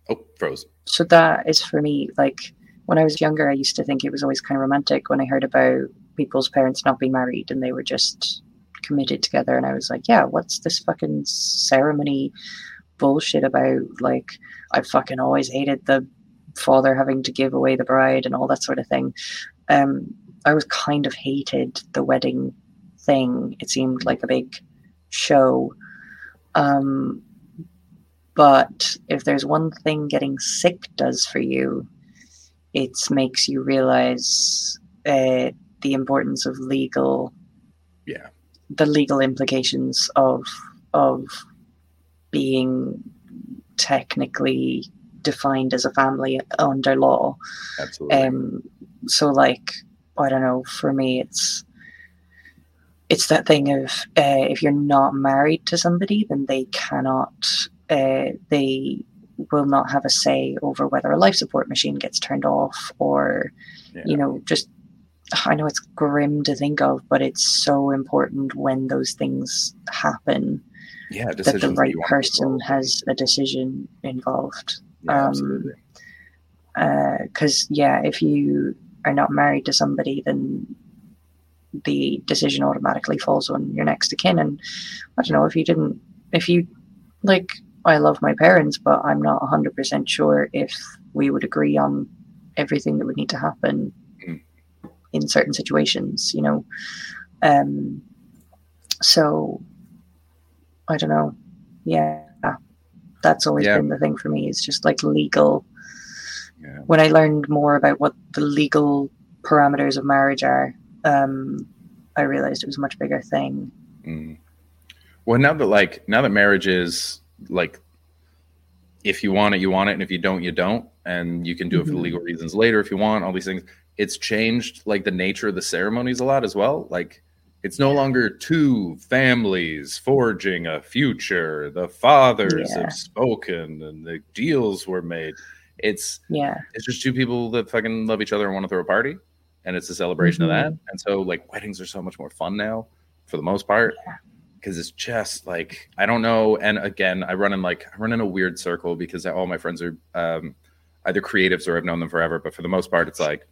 Oh, froze. so that is for me like when i was younger i used to think it was always kind of romantic when i heard about people's parents not being married and they were just committed together and i was like yeah what's this fucking ceremony bullshit about? Like i fucking always hated the father having to give away the bride and all that sort of thing. Um i was kind of hated the wedding thing. It seemed like a big show. Um but if there's one thing getting sick does for you, it makes you realize uh, the importance of legal, Yeah. The legal implications of of being technically defined as a family under law. Absolutely. Um, so like I don't know. For me, it's it's that thing of uh, if you're not married to somebody, then they cannot. Uh, they will not have a say over whether a life support machine gets turned off or Yeah. you know just i know it's grim to think of but it's so important when those things happen yeah, that the right person has a decision involved. Yeah, um, because yeah if you are not married to somebody then the decision automatically falls on your next of kin. And i don't know if you didn't if you like i love my parents but i'm not 100% sure if we would agree on everything that would need to happen. In certain situations you know um so i don't know yeah that's always Yeah. been the thing for me It's just like legal Yeah. when I learned more about what the legal parameters of marriage are, um, I realized it was a much bigger thing. Mm. Well, now that like now that marriage is like, if you want it, you want it, and if you don't, you don't, and you can do it for Mhm. legal reasons later if you want. All these things. It's changed like the nature of the ceremonies a lot as well. Like, it's no longer two families forging a future. The fathers Yeah. have spoken, and the deals were made. It's Yeah, it's just two people that fucking love each other and want to throw a party and it's a celebration of that and so like weddings are so much more fun now for the most part Yeah. because it's just like i don't know and again i run in like i run in a weird circle because all my friends are um, either creatives or i've known them forever but for the most part it's like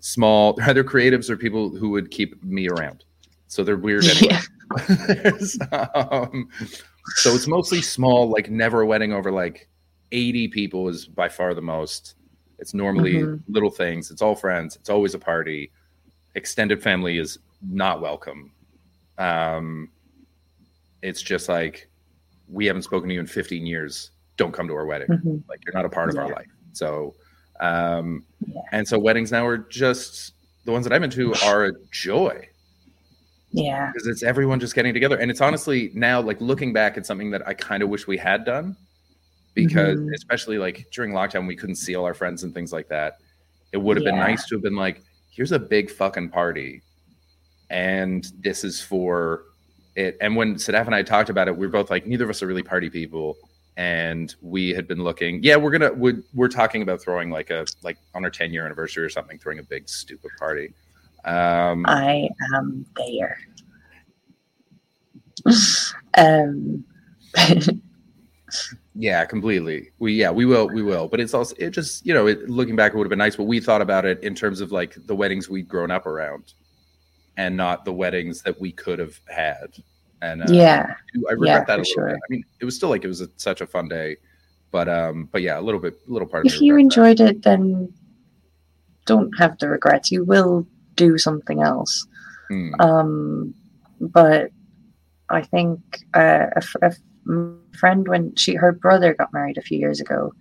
small either creatives or people who would keep me around so they're weird anyway um, so it's mostly small, like never a wedding over like 80 people is by far the most. It's normally Mhm. little things. It's all friends. It's always a party. Extended family is not welcome. Um, it's just like we haven't spoken to you in 15 years. Don't come to our wedding. Mhm. Like you're not a part of our life. So, um, Yeah. and so weddings now are just the ones that I've been to are a joy. Yeah, because it's everyone just getting together. And it's honestly now like looking back at something that i kind of wish we had done. Because Mhm. especially like during lockdown we couldn't see all our friends and things like that. It would have been nice to have been like here's a big fucking party. And this is for it. And when sadaf and i talked about it we were both like neither of us are really party people and we had been looking yeah we're gonna we're, we're talking about throwing like a like on our 10 year anniversary or something throwing a big stupid party um I am there. um, Yeah, completely. We yeah, we will, we will. But it's also it just you know, it, looking back, it would have been nice. But we thought about it in terms of like the weddings we'd grown up around, and not the weddings that we could have had. And uh, yeah, I regret yeah, that a little sure. bit. I mean, it was still like it was a, such a fun day, but um, but yeah, a little bit, a little part. if you regrets that. enjoyed it, then don't have the regrets. You will do something else. Hmm. Um, but I think uh, a, fr- a f- m- friend when she her brother got married a few years ago,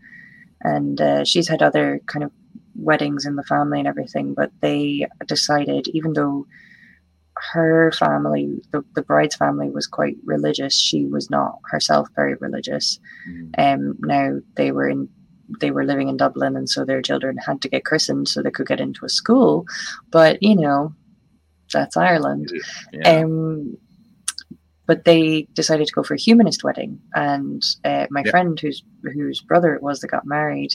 and uh, she's had other kind of weddings in the family and everything. But they decided, even though her family, the, the bride's family, was quite religious, she was not herself very religious. Hmm. Um, now they were in they were living in Dublin, and so their children had to get christened so they could get into a school. But you know, that's Ireland. Yeah. Um, but they decided to go for a humanist wedding, and uh, my Yeah. friend, whose whose brother it was that got married,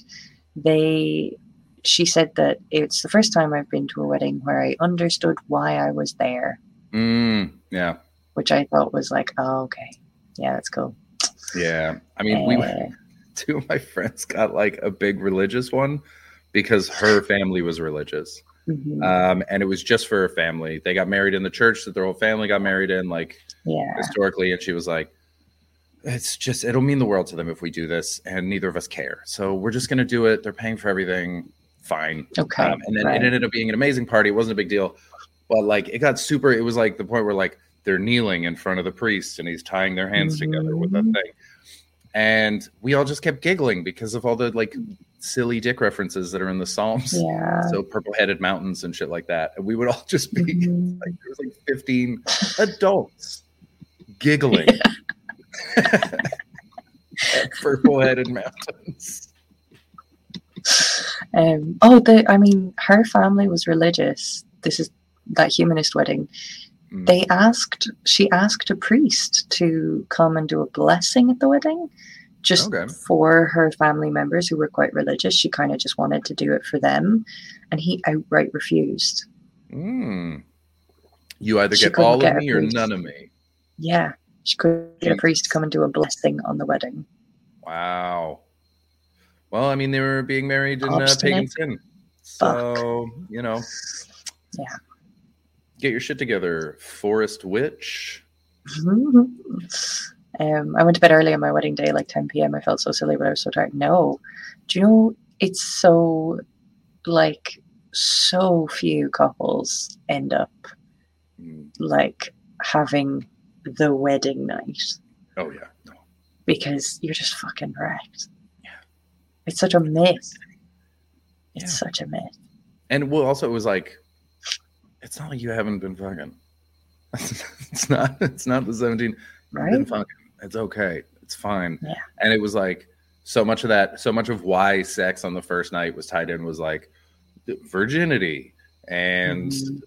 they she said that it's the first time I've been to a wedding where I understood why I was there, Mm, yeah, which I thought was like, oh, okay, yeah, that's cool. yeah. I mean, we Uh, two of my friends got like a big religious one because her family was religious. mhm, um, and it was just for her family. They got married in the church that their whole family got married in, like yeah, historically. And she was like, "It's just it'll mean the world to them if we do this, and neither of us care. So we're just gonna do it. They're paying for everything, fine." okay, Um, and then right. it ended up being an amazing party. It wasn't a big deal, but like it got super. It was like the point where like they're kneeling in front of the priest and he's tying their hands together with that Mhm. thing. And we all just kept giggling because of all the like silly dick references that are in the Psalms yeah. so purple headed mountains and shit like that. And we would all just be Mhm. like, there was like 15 adults giggling purple headed mountains. Um, oh, the I mean, her family was religious. This is that humanist wedding. Mm. They asked, she asked a priest to come and do a blessing at the wedding just Okay. for her family members who were quite religious. She kind of just wanted to do it for them, and he outright refused. Mm. You either She get all of get a me or none of me. Yeah, she couldn't get a priest to come and do a blessing on the wedding. Wow. Well, I mean, they were being married in uh, pagan sin. So, you know. Yeah. Get your shit together, Forest Witch. um, I went to bed early on my wedding day, like 10 p.m. I felt so silly, but I was so tired. No, do you know it's so like so few couples end up Mm. like having the wedding night Oh, yeah. No. because you're just fucking wrecked. It's such a myth. It's Yeah. such a myth. And well, also, it was like, it's not like you haven't been fucking. it's not. It's not the seventeen. You've been fucking. It's okay. It's fine. Yeah. And it was like so much of that. So much of why sex on the first night was tied in was like virginity and Mhm.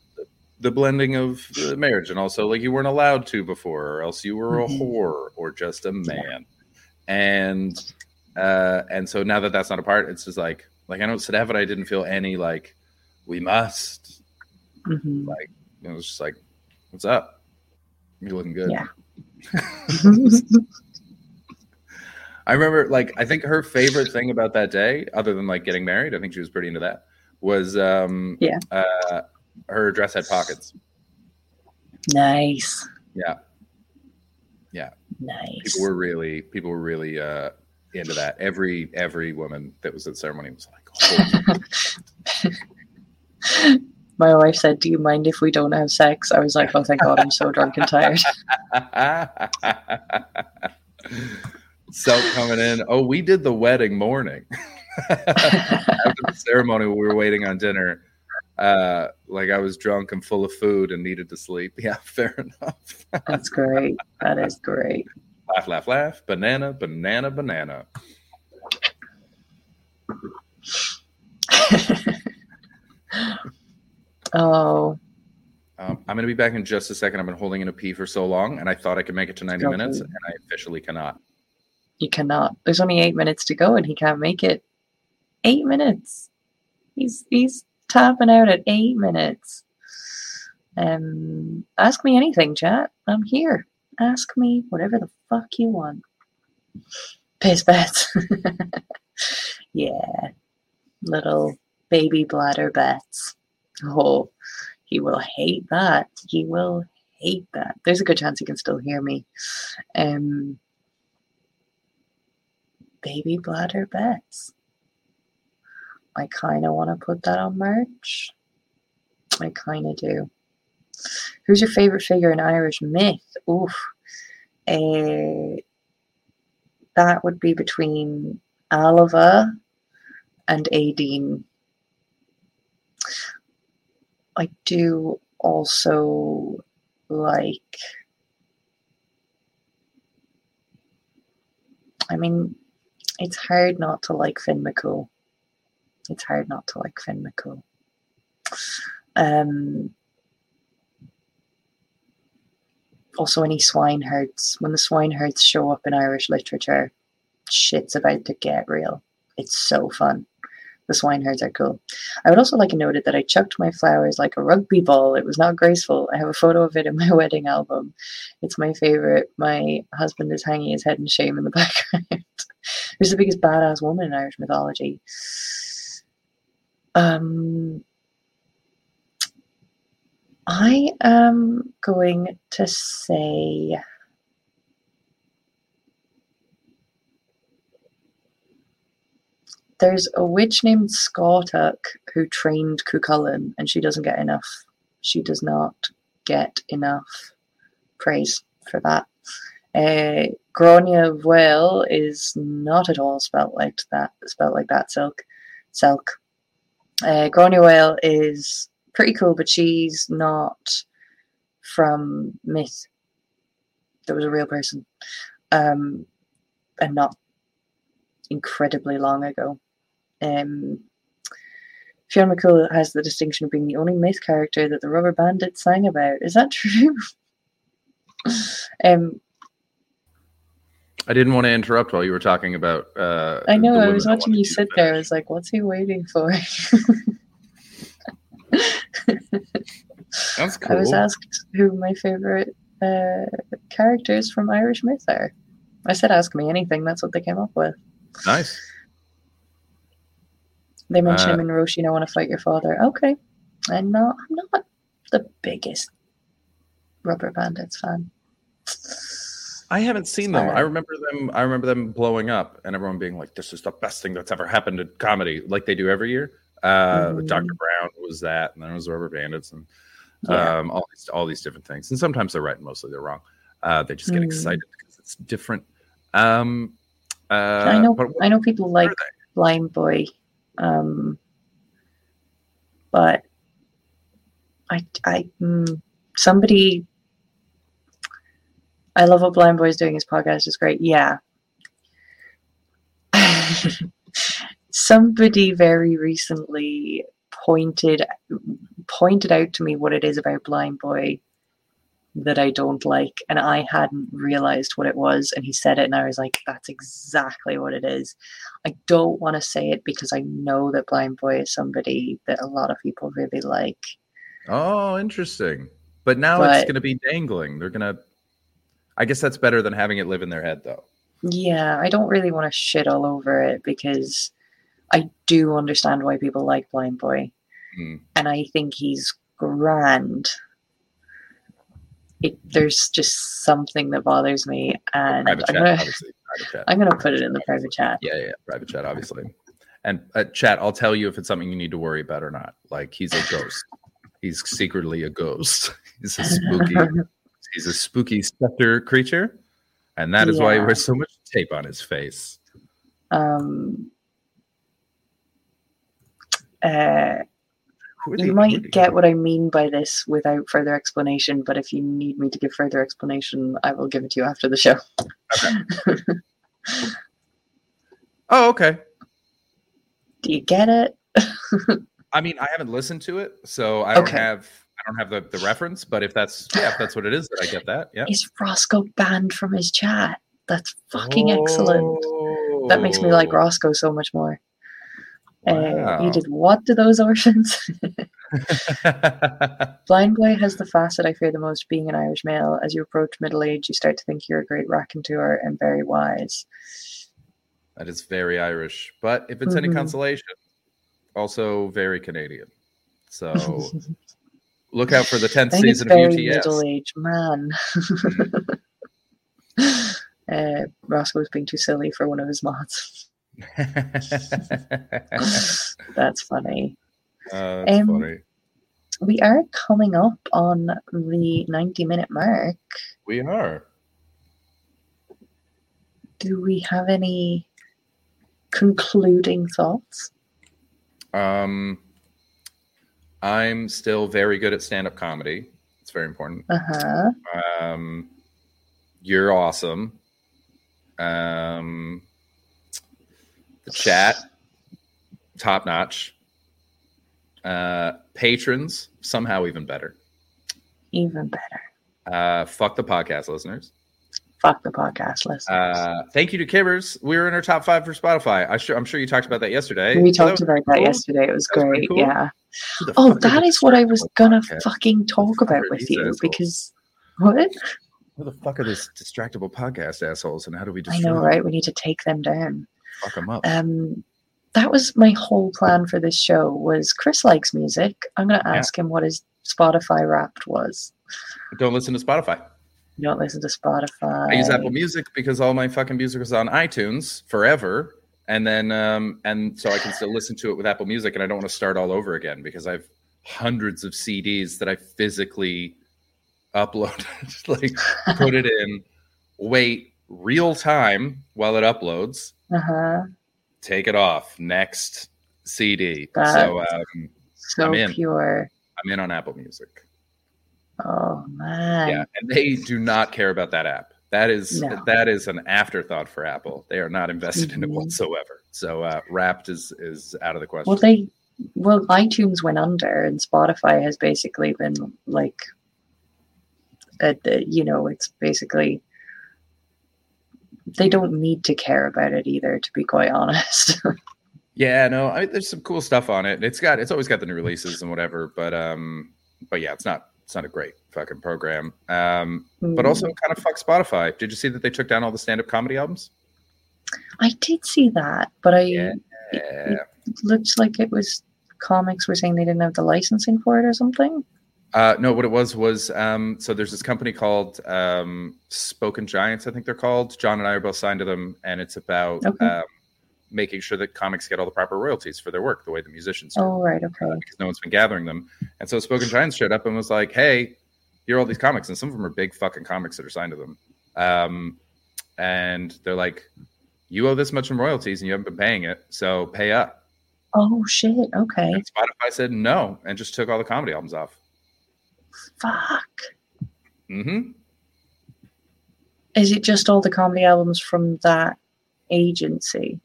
the blending of uh, marriage, and also like you weren't allowed to before, or else you were a whore or just a man. And uh, and so now that that's not a part, it's just like like I know Sadaf, but I didn't feel any like we must. Mhm. It was just like, what's up? You're looking good. Yeah. I remember, like, I think her favorite thing about that day, other than like getting married, I think she was pretty into that, was um, Yeah. uh, her dress had pockets. nice. Yeah. Yeah, Nice. people were really, people were really uh, into that. Every every woman that was at the ceremony was like, "Holy My wife said, Do you mind if we don't have sex? I was like, Oh, thank God, I'm so drunk and tired. Self coming in. Oh, we did the wedding morning. After the ceremony, we were waiting on dinner. Uh, like I was drunk and full of food and needed to sleep. Yeah, fair enough. That's great. That is great. Laugh, laugh, laugh. Banana, banana, banana. Oh, Um, I'm going to be back in just a second. I've been holding in a pee for so long, and I thought I could make it to 90 Go minutes, and I officially cannot. you cannot. There's only eight minutes to go and he can't make it. Eight minutes. He's he's tapping out at eight minutes. Um ask me anything, chat. I'm here. Ask me whatever the fuck you want. Piss bets. yeah. Little baby bladder bets. Oh, he will hate that. He will hate that. There's a good chance he can still hear me. Um baby bladder bets. I kind of want to put that on merch. I kind of do. Who's your favorite figure in Irish myth? Oof. Eh, that would be between Alva and Aideen. I do also like. I mean, it's hard not to like Finn McCool. It's hard not to like Finn McCool. Um, also, any swineherds. When the swineherds show up in Irish literature, shit's about to get real. It's so fun. The swineherds are cool. I would also like to note that I chucked my flowers like a rugby ball. It was not graceful. I have a photo of it in my wedding album. It's my favorite. My husband is hanging his head in shame in the background. Who's the biggest badass woman in Irish mythology? Um, I am going to say. There's a witch named Scáthach who trained Cucullin, and she doesn't get enough. She does not get enough praise for that. Uh, Granuaile is not at all spelt like that. Spelt like that. Silk, Selk. Uh, Granuaile is pretty cool, but she's not from myth. There was a real person, um, and not incredibly long ago. Um, Fiona McCool has the distinction of being the only myth character that the Rubber Bandits sang about. Is that true? um, I didn't want to interrupt while you were talking about. Uh, I know. I was watching you sit there. I was like, "What's he waiting for?" That's I was asked who my favorite uh, characters from Irish myth are. I said, "Ask me anything." That's what they came up with. Nice. They mentioned Uh, him in Roshi. I want to fight your father. Okay, I'm not. I'm not the biggest Rubber Bandits fan. I haven't seen them. I remember them. I remember them blowing up, and everyone being like, "This is the best thing that's ever happened in comedy," like they do every year. Uh, Mhm. Doctor Brown was that, and then it was Rubber Bandits, and Yeah. um, all these all these different things. And sometimes they're right, and mostly they're wrong. Uh, they just get Mm. excited because it's different. Um, uh, I know. but I know people like? Blind Boy, um, but I, I, mm, somebody. I love what Blind Boy is doing. His podcast is great. Yeah. somebody very recently pointed pointed out to me what it is about Blind Boy that I don't like, and I hadn't realized what it was. And he said it, and I was like, "That's exactly what it is." I don't want to say it because I know that Blind Boy is somebody that a lot of people really like. Oh, interesting. But now it's going to be dangling. They're going to. I guess that's better than having it live in their head, though. Yeah, I don't really want to shit all over it because I do understand why people like Blind Boy, Hmm. and I think he's grand. It, there's just something that bothers me, and Private I'm chat, gonna, obviously. Private chat. I'm gonna put it in the private chat. Yeah, yeah, yeah, private chat, obviously. And uh, chat, I'll tell you if it's something you need to worry about or not. Like he's a ghost. he's secretly a ghost. He's a spooky. he's a spooky specter creature, and that is why he Yeah. wears so much tape on his face. um, uh, Who are they- you might get what I mean by this without further explanation, but if you need me to give further explanation, I will give it to you after the show. Oh, okay. Do you get it? I mean, I haven't listened to it, so I don't Okay. have I don't have the, the reference. But if that's yeah, if that's what it is, I get that. Yeah. Is Roscoe banned from his chat? That's fucking excellent. That makes me like Oh. Roscoe so much more. Uh, Wow. you did what to those orphans? Blind Boy has the facet I fear the most being an Irish male. As you approach middle age, you start to think you're a great raconteur and very wise. that is very Irish. But if it's any Mhm. consolation, also very Canadian. So look out for the tenth I think it's season of UTS. middle aged man. uh, Roscoe's being too silly for one of his mods. That's funny. Uh, that's Um, funny. We are coming up on the 90 minute mark. We are. Do we have any concluding thoughts? Um, I'm still very good at stand-up comedy. It's very important. Uh huh. Um, you're awesome. Um, the chat, top notch. Uh, patrons, somehow even better. Even better. Uh, fuck the podcast listeners. Fuck the podcast listeners. Uh, thank you to Kibbers. We were in our top five for Spotify. I sure, I'm sure you talked about that yesterday. we So talked that about was that yesterday. It was That was great. cool. Yeah. Oh, that is what I was gonna podcast? fucking talk about with you assholes? because what? Who the fuck are these distractible podcast assholes, and how do we I know, them? right? We need to take them down. Fuck them up. Um, that was my whole plan for this show. Was Chris likes music? I'm gonna Yeah. ask him what his Spotify Wrapped was. Don't listen to Spotify. You don't listen to Spotify. I use Apple Music because all my fucking music is on iTunes forever, and then um, and so I can still listen to it with Apple Music, and I don't want to start all over again because I've hundreds of CDs that I physically uploaded, like put it in, wait real time while it uploads, Uh huh. take it off, next CD. That- so um, So I'm in. pure. I'm in on Apple Music. Oh man. yeah, and they do not care about that app. That is No. that is an afterthought for Apple. They are not invested in it Mhm. whatsoever. So uh, Wrapped is is out of the question. Well, they well iTunes went under, and Spotify has basically been like, uh, the- you know, it's basically they don't need to care about it either, to be quite honest. Yeah, no, I mean, there's some cool stuff on it. It's got it's always got the new releases and whatever, but um, but yeah, it's not it's not a great fucking program. Um, but also Mm. kind of fuck Spotify. Did you see that they took down all the stand up comedy albums? I did see that, but I Yeah. it looks like it was comics were saying they didn't have the licensing for it or something. Uh, no, what it was was um, so there's this company called um, Spoken Giants, I think they're called. John and I are both signed to them, and it's about Okay. um, making sure that comics get all the proper royalties for their work, the way the musicians do. Oh right, uh, okay. because no one's been gathering them. And so Spoken Giants showed up and was like, "Hey, here are all these comics, and some of them are big fucking comics that are signed to them." Um, and they're like, "You owe this much in royalties, and you haven't been paying it, so pay up." Oh shit, okay. And Spotify said no, and just took all the comedy albums off. Fuck. hmm Is it just all the comedy albums from that agency?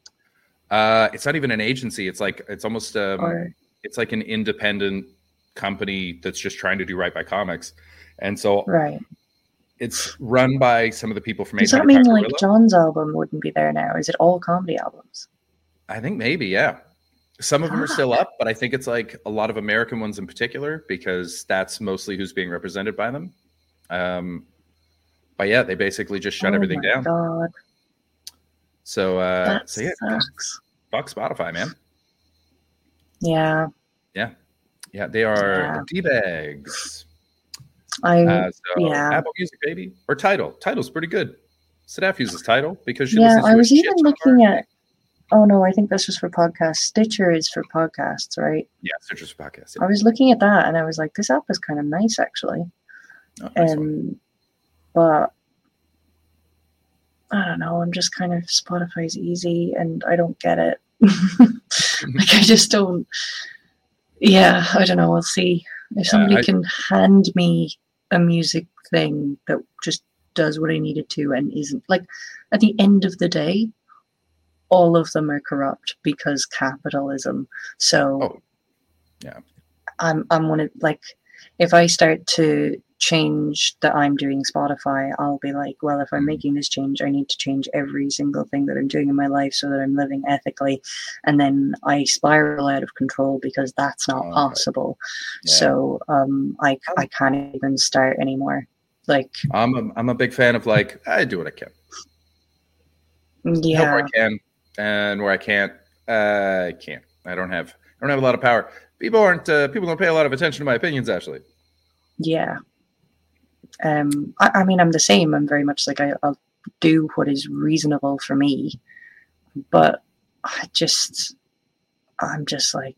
Uh, it's not even an agency. It's like it's almost um, Or it's like an independent company that's just trying to do right by comics, and so right. it's run by some of the people from. Does 800 that mean like. John's album wouldn't be there now? Is it all comedy albums? I think maybe, yeah. Some of them are still up, but I think it's like a lot of American ones in particular because that's mostly who's being represented by them. Um, but yeah, they basically just shut Oh everything down. God, So, uh, that so yeah, sucks. fuck Spotify, man. Yeah, Yeah, Yeah. they are Yeah. d bags. I Uh, so yeah. Apple Music, baby, or Tidal. Tidal's pretty good. Steph uses Tidal because she yeah. I was even looking at. Oh no, I think this was for podcasts. Stitcher is for podcasts, right? yeah, Citrus podcast. I was looking at that and I was like, this app is kind of nice actually. Oh, nice one. Um, but I don't know. I'm just kind of Spotify's easy, and I don't get it. like I just don't. Yeah, I don't know. We'll see if somebody I- can hand me a music thing that just does what I need it to and isn't like at the end of the day, all of them are corrupt because capitalism. So, Oh, yeah. I'm I'm one of like if I start to change that I'm doing Spotify, I'll be like, well, if I'm Mm. making this change, I need to change every single thing that I'm doing in my life so that I'm living ethically. And then I spiral out of control because that's not Oh, possible. Yeah. So um, I, I can't even start anymore. Like, I'm a, I'm a big fan of like I do what I can. help yeah, where I can, and where I can't, uh, I can't. I don't have I don't have a lot of power. People aren't uh, people don't pay a lot of attention to my opinions. Actually, yeah. Um, I, I mean, I'm the same. I'm very much like I, I'll do what is reasonable for me, but I just, I'm just like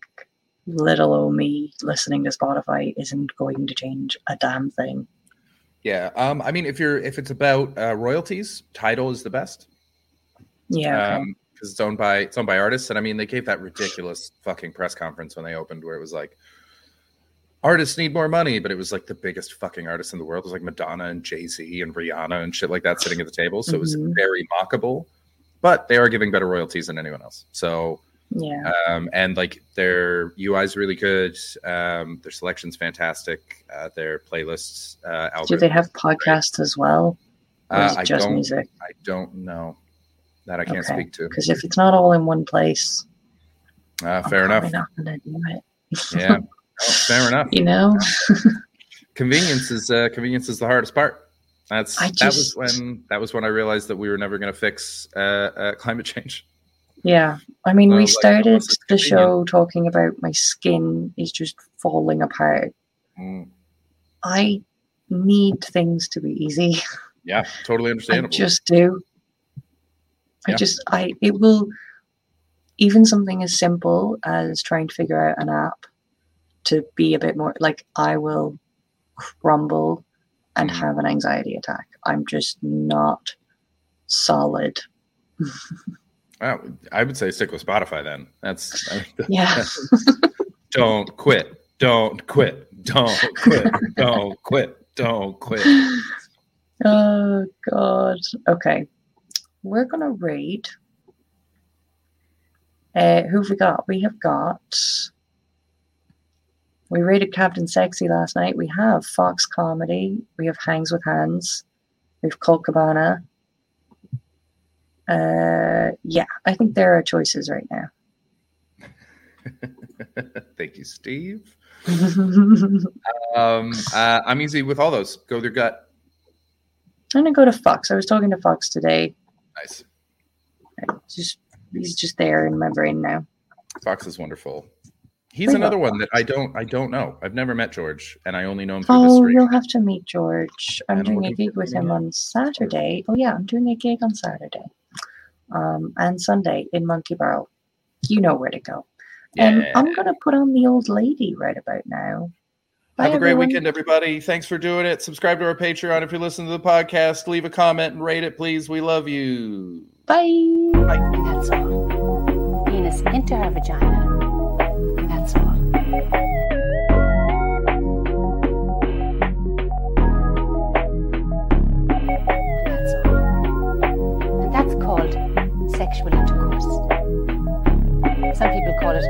little old me listening to Spotify isn't going to change a damn thing. yeah. Um, I mean, if you're if it's about uh, royalties, Tidal is the best. Yeah, okay. Um, because it's owned by it's owned by artists, and I mean, they gave that ridiculous fucking press conference when they opened, where it was like. Artists need more money, but it was like the biggest fucking artists in the world. It was like Madonna and Jay Z and Rihanna and shit like that sitting at the table. So it was Mhm. very mockable, but they are giving better royalties than anyone else. So yeah, um, and like their UI is really good. Um, their selection's fantastic. Uh, their playlists, uh, do they have podcasts as well? Uh, I just don't. music? I don't know. That I can't Okay. speak to. Because if it's not all in one place, Uh, I'm fair enough. not to do it. Yeah. Oh, fair enough. You know? Convenience is uh, convenience is the hardest part. That's I that was when that was when I realized that we were never going to fix uh, uh, climate change. Yeah, I mean, So, we like, started the show talking about my skin is just falling apart. Mm, I need things to be easy. yeah, totally I understandable. just do. I Yeah. just, I, it will, even something as simple as trying to figure out an app to be a bit more like, I will crumble and Mhm. have an anxiety attack. I'm just not solid. Wow, I would say stick with Spotify then. That's I Yeah. that's- don't quit. Don't quit. Don't quit. Don't quit. Don't quit. Oh God. Okay. We're gonna read. Uh who have we got? We have got we rated Captain Sexy last night. We have Fox Comedy. We have Hangs with Hands. We have Colt Cabana. Uh, yeah, I think there are choices right now. Thank you, Steve. I'm Um, uh, I'm easy with all those. Go with your gut. I'm gonna go to Fox. I was talking to Fox today. Nice. Just he's just there in my brain now. Fox is wonderful. He's another one that I don't I don't know. I've never met George, and I only know him through the Oh, stream. you'll have to meet George. I'm And doing a gig with him, yeah. on Saturday. Oh yeah, I'm doing a gig on Saturday. Um, and Sunday in Monkey Barrel. You know where to go. Yeah. I'm gonna put on the old lady right about now. Bye, Have a everyone. great weekend, everybody. Thanks for doing it. Subscribe to our Patreon if you listen to the podcast. Leave a comment and rate it, please. We love you. Bye. Bye. That's all. Penis into her vagina. And that's called sexual intercourse. Some people call it